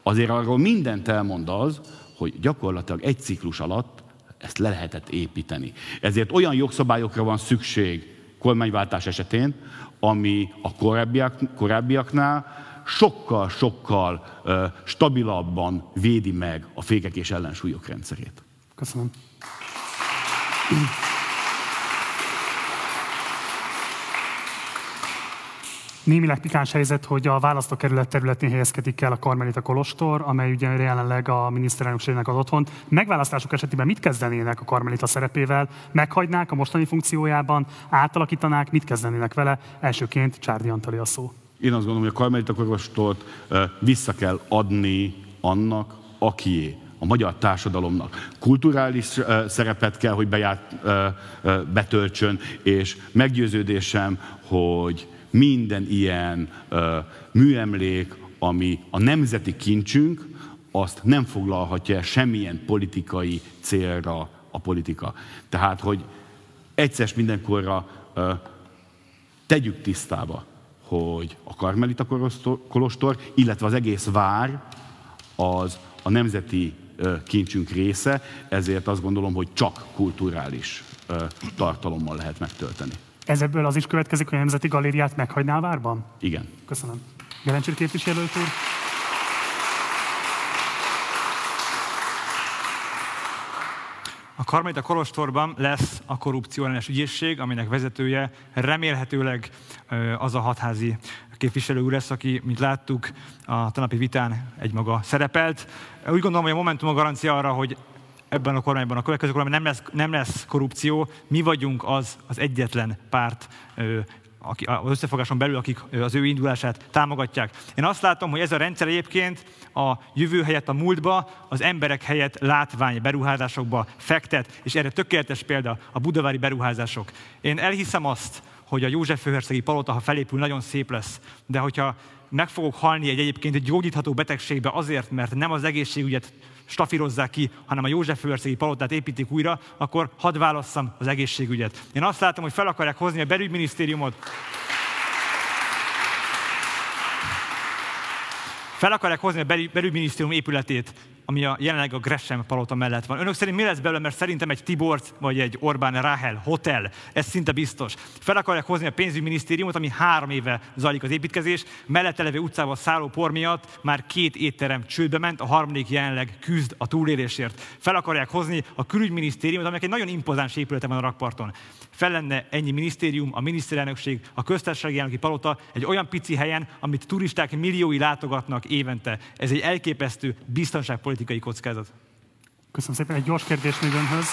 azért arról mindent elmond az, hogy gyakorlatilag egy ciklus alatt ezt le lehetett építeni. Ezért olyan jogszabályokra van szükség kormányváltás esetén, ami a korábbiak, korábbiaknál sokkal-sokkal stabilabban védi meg a fékek és ellensúlyok rendszerét. Köszönöm. Némileg pikáns helyzet, hogy a választókerület területén helyezkedik el a Karmelita Kolostor, amely ugye jelenleg a miniszterelnökségnek az otthon. Megválasztások esetében mit kezdenének a Karmelita szerepével? Meghagynák a mostani funkciójában, átalakítanák, mit kezdenének vele? Elsőként Csárdi Antali a szó. Én azt gondolom, hogy a Karmelita Kolostort vissza kell adni annak, akié a magyar társadalomnak. Kulturális szerepet kell, hogy beját, betöltsön, és meggyőződésem, hogy minden ilyen ö, műemlék, ami a nemzeti kincsünk, azt nem foglalhatja semmilyen politikai célra a politika. Tehát, hogy egyszer mindenkorra ö, tegyük tisztába, hogy a Karmelita Kolostor, illetve az egész vár az a nemzeti kincsünk része, ezért azt gondolom, hogy csak kulturális tartalommal lehet megtölteni. Ez ebből az is következik, hogy a Nemzeti Galériát meghagyná a várban? Igen. Köszönöm. Gerencsőr képviselő úr. A Karmelita Kolostorban lesz a korrupció ellenes ügyészség, aminek vezetője remélhetőleg az a hatházi képviselő úr lesz, aki, mint láttuk, a tanapi vitán egymaga szerepelt. Úgy gondolom, hogy a Momentum a garancia arra, hogy ebben a kormányban, a következő kormányban nem lesz, nem lesz korrupció. Mi vagyunk az, az egyetlen párt, aki, az összefogáson belül, akik az ő indulását támogatják. Én azt látom, hogy ez a rendszer egyébként a jövő helyett a múltba, az emberek helyett látvány beruházásokba fektet, és erre tökéletes példa a budavári beruházások. Én elhiszem azt, hogy a József főhercegi palota, ha felépül, nagyon szép lesz, de hogyha meg fogok halni egy egyébként egy gyógyítható betegségbe azért, mert nem az egészségügyet stafírozzák ki, hanem a József főhercegi palotát építik újra, akkor hadd válasszam az egészségügyet. Én azt látom, hogy fel akarják hozni a belügyminisztériumot, fel akarják hozni a belügyminisztérium épületét ami a, jelenleg a Gresham palota mellett van. Önök szerint mi lesz belőle, mert szerintem egy Tibort vagy egy Orbán Rahel hotel, ez szinte biztos. Fel akarják hozni a pénzügyminisztériumot, ami három éve zajlik az építkezés, mellette levő utcával szálló por miatt már két étterem csődbe ment, a harmadik jelenleg küzd a túlélésért. Fel akarják hozni a külügyminisztériumot, aminek egy nagyon impozáns épülete van a rakparton. Fel lenne ennyi minisztérium, a miniszterelnökség, a köztársasági elnöki palota egy olyan pici helyen, amit turisták milliói látogatnak évente. Ez egy elképesztő biztonságpolitikai politikai kockázat. Köszönöm szépen. Egy gyors kérdés még önhöz.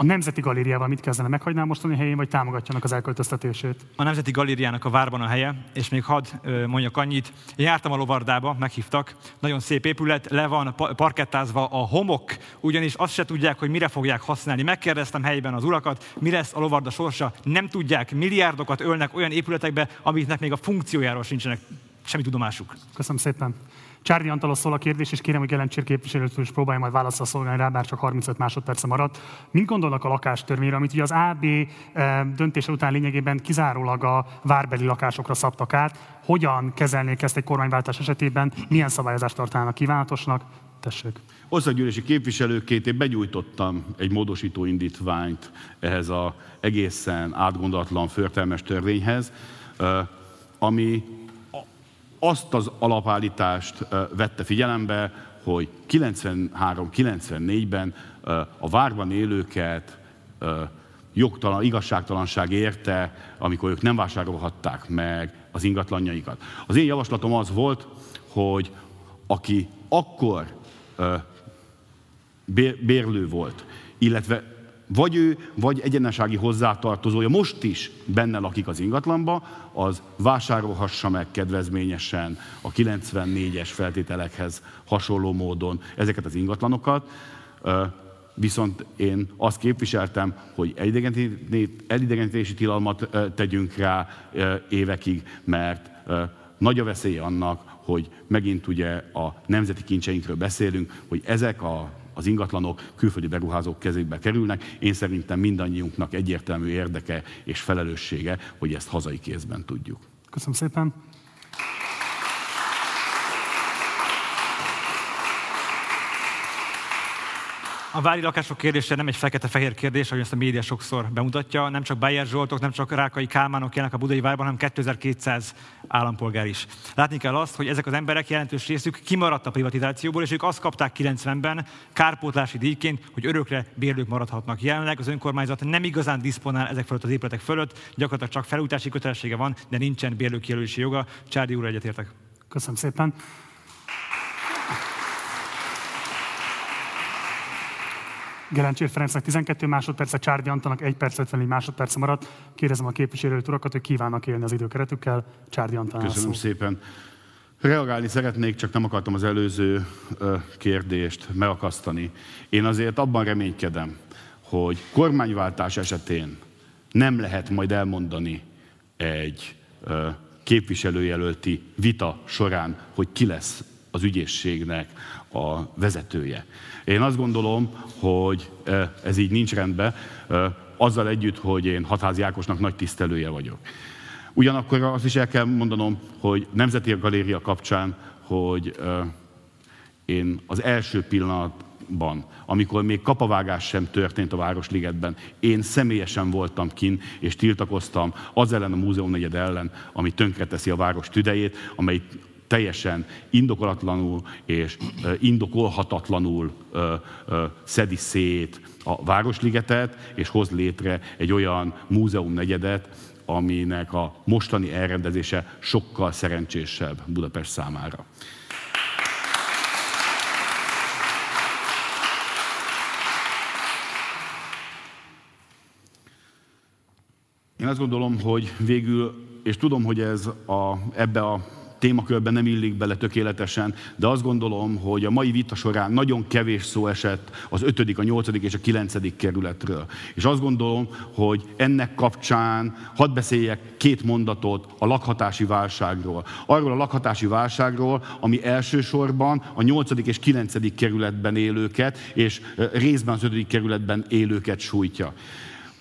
A Nemzeti Galériával mit kezdene? Meghagynál mostani helyén, vagy támogatjanak az elköltöztetését? A Nemzeti Galériának a várban a helye, és még hadd mondjak annyit. Jártam a Lovardába, meghívtak, nagyon szép épület, le van parkettázva a homok, ugyanis azt se tudják, hogy mire fogják használni. Megkérdeztem helyben az urakat, mi lesz a Lovarda sorsa, nem tudják, milliárdokat ölnek olyan épületekbe, amiknek még a funkciójáról sincsenek semmi tudomásuk. Köszönöm szépen. Csárdi Antalos szól a kérdés, és kérem, hogy Gelencsér képviselőtől is próbálja majd válaszra szolgálni rá, bár csak 35 másodperce maradt. Mint gondolnak a lakástörvényre, amit ugye az AB eh, döntése után lényegében kizárólag a várbeli lakásokra szabtak át? Hogyan kezelnék ezt egy kormányváltás esetében? Milyen szabályozást tartanának kívánatosnak? Tessék. Országgyűlési képviselőként én begyújtottam egy módosító indítványt ehhez az egészen átgondolatlan förtelmes törvényhez, eh, ami azt az alapállítást vette figyelembe, hogy 93-94-ben a várban élőket jogtalan, igazságtalanság érte, amikor ők nem vásárolhatták meg az ingatlanjaikat. Az én javaslatom az volt, hogy aki akkor bérlő volt, illetve vagy ő, vagy egyenesági hozzátartozója most is benne lakik az ingatlanba, az vásárolhassa meg kedvezményesen a 94-es feltételekhez hasonló módon ezeket az ingatlanokat. Viszont én azt képviseltem, hogy elidegenítési tilalmat tegyünk rá évekig, mert nagy a veszély annak, hogy megint ugye a nemzeti kincseinkről beszélünk, hogy ezek a az ingatlanok külföldi beruházók kezébe kerülnek. Én szerintem mindannyiunknak egyértelmű érdeke és felelőssége, hogy ezt hazai kézben tudjuk. Köszönöm szépen. A vári lakások kérdése nem egy fekete-fehér kérdés, ahogy ezt a média sokszor bemutatja. Nem csak Bayer Zsoltok, nem csak Rákai Kálmánok jelennek a budai várban, hanem 2200 állampolgár is. Látni kell azt, hogy ezek az emberek jelentős részük kimaradt a privatizációból, és ők azt kapták 90-ben kárpótlási díjként, hogy örökre bérlők maradhatnak. Jelenleg az önkormányzat nem igazán diszponál ezek fölött az épületek fölött, gyakorlatilag csak felújítási kötelessége van, de nincsen bérlőkijelölési joga. Csárdi úr, egyetértek. Köszönöm szépen. Gelencsér Ferencnek 12 másodperce, Csárdi Antanak 1 perc 54 másodperce maradt. Kérdezem a képviselőt urakat, hogy kívánnak élni az időkeretükkel. Csárdi Antal. Köszönöm szó. szépen. Reagálni szeretnék, csak nem akartam az előző kérdést megakasztani. Én azért abban reménykedem, hogy kormányváltás esetén nem lehet majd elmondani egy képviselőjelölti vita során, hogy ki lesz az ügyészségnek a vezetője. Én azt gondolom, hogy ez így nincs rendben, azzal együtt, hogy én Hatházi Ákosnak nagy tisztelője vagyok. Ugyanakkor azt is el kell mondanom, hogy Nemzeti Galéria kapcsán, hogy én az első pillanatban, amikor még kapavágás sem történt a Városligetben, én személyesen voltam kin, és tiltakoztam az ellen a múzeum negyed ellen, ami tönkreteszi a város tüdejét, amely teljesen indokolatlanul és indokolhatatlanul szedi szét a Városligetet, és hoz létre egy olyan múzeum negyedet, aminek a mostani elrendezése sokkal szerencsésebb Budapest számára. Én azt gondolom, hogy végül, és tudom, hogy ez a, ebbe a témakörben nem illik bele tökéletesen, de azt gondolom, hogy a mai vita során nagyon kevés szó esett az 5., a 8. és a 9. kerületről. És azt gondolom, hogy ennek kapcsán hadd beszéljek két mondatot a lakhatási válságról. Arról a lakhatási válságról, ami elsősorban a 8. és 9. kerületben élőket, és részben az 5. kerületben élőket sújtja.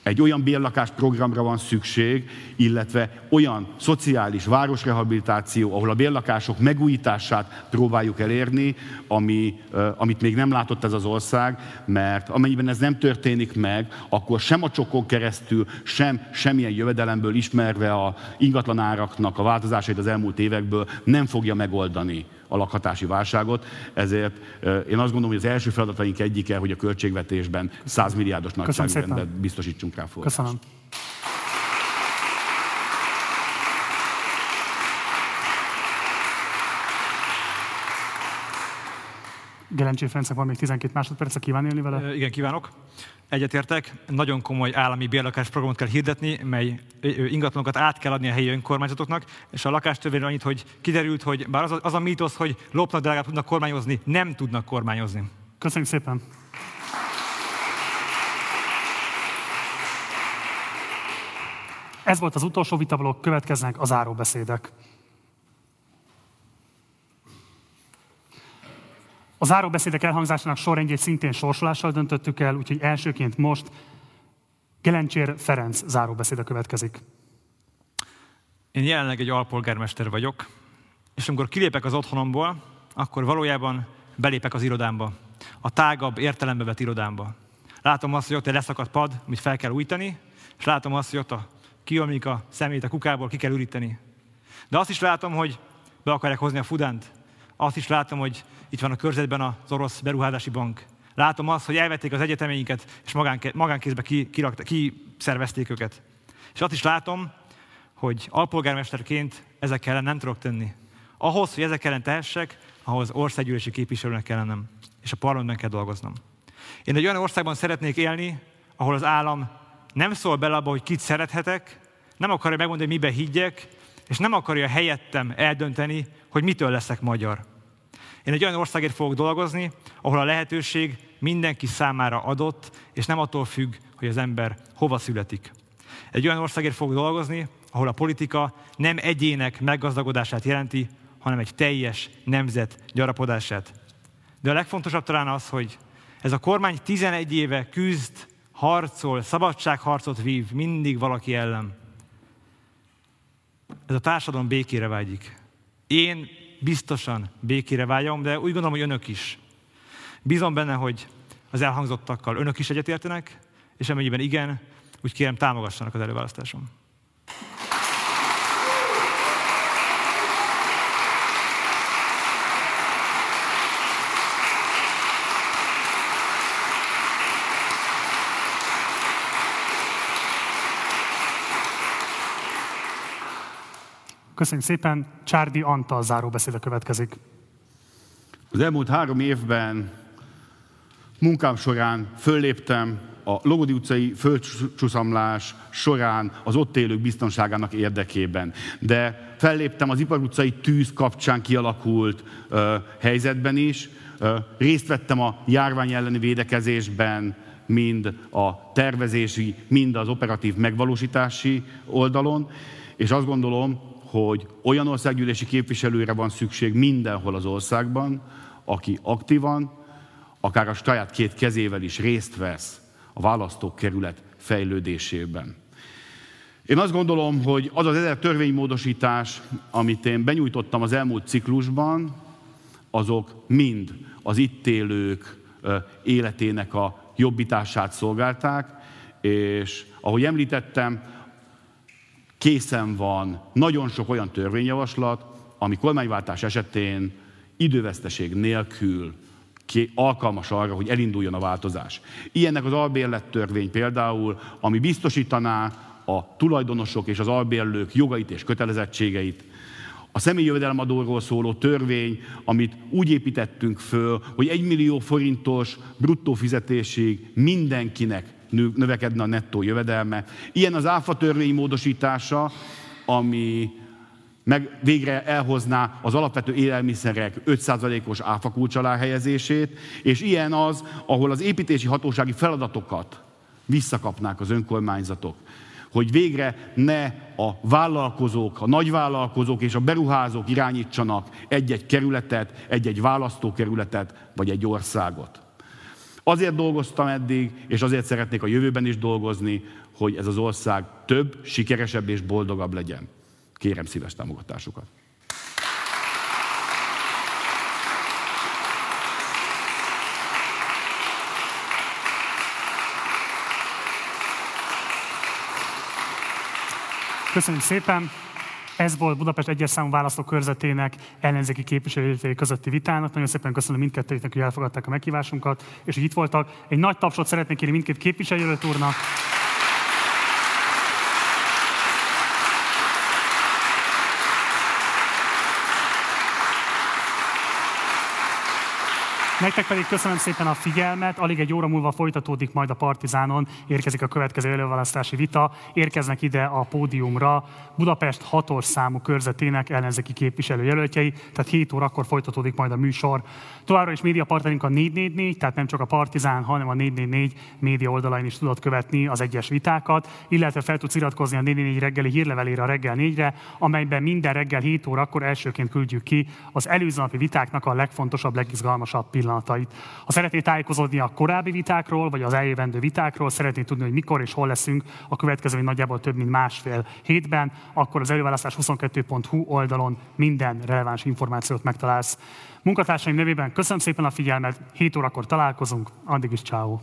Egy olyan bérlakás programra van szükség, illetve olyan szociális városrehabilitáció, ahol a bérlakások megújítását próbáljuk elérni, ami, amit még nem látott ez az ország, mert amennyiben ez nem történik meg, akkor sem a csokon keresztül, sem semmilyen jövedelemből ismerve a ingatlanáraknak a változásait az elmúlt évekből nem fogja megoldani a lakhatási válságot, ezért én azt gondolom, hogy az első feladataink egyike, hogy a költségvetésben 100 milliárdos nagyságrendet biztosítsunk rá forrást. Köszönöm. Gelencsi Ferencnek van még 12 másodperc, kíván élni vele? Igen, kívánok. Egyetértek, nagyon komoly állami bérlakás programot kell hirdetni, mely ingatlanokat át kell adni a helyi önkormányzatoknak, és a lakástörvényre annyit, hogy kiderült, hogy bár az a, az a mítosz, hogy lopnak, de tudnak kormányozni, nem tudnak kormányozni. Köszönjük szépen! Ez volt az utolsó vitablok, következnek a záróbeszédek. A záróbeszédek elhangzásának sorrendjét szintén sorsolással döntöttük el, úgyhogy elsőként most Gelencsér Ferenc záróbeszéde következik. Én jelenleg egy alpolgármester vagyok, és amikor kilépek az otthonomból, akkor valójában belépek az irodámba. A tágabb, értelembe vett irodámba. Látom azt, hogy ott egy leszakadt pad, amit fel kell újítani, és látom azt, hogy ott a kiomlik a szemét a kukából, ki kell üríteni. De azt is látom, hogy be akarják hozni a fudánt. Azt is látom, hogy itt van a körzetben az orosz beruházási bank. Látom azt, hogy elvették az egyetemeinket, és magánkézbe kiszervezték ki őket. És azt is látom, hogy alpolgármesterként ezek ellen nem tudok tenni. Ahhoz, hogy ezek ellen tehessek, ahhoz országgyűlési képviselőnek kell lennem, és a parlamentben kell dolgoznom. Én egy olyan országban szeretnék élni, ahol az állam nem szól bele abba, hogy kit szerethetek, nem akarja megmondani, hogy mibe higgyek, és nem akarja helyettem eldönteni, hogy mitől leszek magyar. Én egy olyan országért fogok dolgozni, ahol a lehetőség mindenki számára adott, és nem attól függ, hogy az ember hova születik. Egy olyan országért fogok dolgozni, ahol a politika nem egyének meggazdagodását jelenti, hanem egy teljes nemzet gyarapodását. De a legfontosabb talán az, hogy ez a kormány 11 éve küzd, harcol, szabadságharcot vív mindig valaki ellen. Ez a társadalom békére vágyik. Én biztosan békére vágyom, de úgy gondolom, hogy önök is. Bízom benne, hogy az elhangzottakkal önök is egyetértenek, és amennyiben igen, úgy kérem támogassanak az előválasztáson. Köszönjük szépen. Csárdi Antal záróbeszéde következik. Az elmúlt három évben munkám során fölléptem a Logodi utcai földcsúszamlás során az ott élők biztonságának érdekében. De felléptem az Ipar utcai tűz kapcsán kialakult ö, helyzetben is. Ö, részt vettem a járvány elleni védekezésben, mind a tervezési, mind az operatív megvalósítási oldalon, és azt gondolom, hogy olyan országgyűlési képviselőre van szükség mindenhol az országban, aki aktívan, akár a saját két kezével is részt vesz a választókerület fejlődésében. Én azt gondolom, hogy az az ezer törvénymódosítás, amit én benyújtottam az elmúlt ciklusban, azok mind az itt élők életének a jobbítását szolgálták, és ahogy említettem, készen van nagyon sok olyan törvényjavaslat, ami kormányváltás esetén időveszteség nélkül alkalmas arra, hogy elinduljon a változás. Ilyennek az albérlet törvény például, ami biztosítaná a tulajdonosok és az albérlők jogait és kötelezettségeit, a személyi jövedelemadóról szóló törvény, amit úgy építettünk föl, hogy egy millió forintos bruttó fizetésig mindenkinek növekedne a nettó jövedelme. Ilyen az áfa törvény módosítása, ami meg végre elhozná az alapvető élelmiszerek 5%-os áfakulcs alá helyezését, és ilyen az, ahol az építési hatósági feladatokat visszakapnák az önkormányzatok hogy végre ne a vállalkozók, a nagyvállalkozók és a beruházók irányítsanak egy-egy kerületet, egy-egy választókerületet vagy egy országot. Azért dolgoztam eddig, és azért szeretnék a jövőben is dolgozni, hogy ez az ország több, sikeresebb és boldogabb legyen. Kérem szíves támogatásukat. Köszönjük szépen! Ez volt Budapest egyes számú választókörzetének ellenzéki képviselői közötti vitának. Nagyon szépen köszönöm mindkettőjüknek, hogy elfogadták a meghívásunkat, és hogy itt voltak. Egy nagy tapsot szeretnék kérni mindkét képviselőt úrnak. Nektek pedig köszönöm szépen a figyelmet. Alig egy óra múlva folytatódik majd a Partizánon, érkezik a következő előválasztási vita. Érkeznek ide a pódiumra Budapest hatos számú körzetének ellenzéki képviselőjelöltjei, tehát 7 órakor folytatódik majd a műsor. Továbbra is média partnerünk a 444, tehát nem csak a Partizán, hanem a 444 média oldalain is tudod követni az egyes vitákat, illetve fel tudsz iratkozni a 444 reggeli hírlevelére a reggel 4-re, amelyben minden reggel 7 órakor elsőként küldjük ki az előző napi vitáknak a legfontosabb, legizgalmasabb pillanatait. Ha szeretnél tájékozódni a korábbi vitákról, vagy az eljövendő vitákról, szeretnél tudni, hogy mikor és hol leszünk a következő nagyjából több mint másfél hétben, akkor az előválasztás 22.hu oldalon minden releváns információt megtalálsz. Munkatársaim nevében köszönöm szépen a figyelmet, 7 órakor találkozunk, addig is ciao.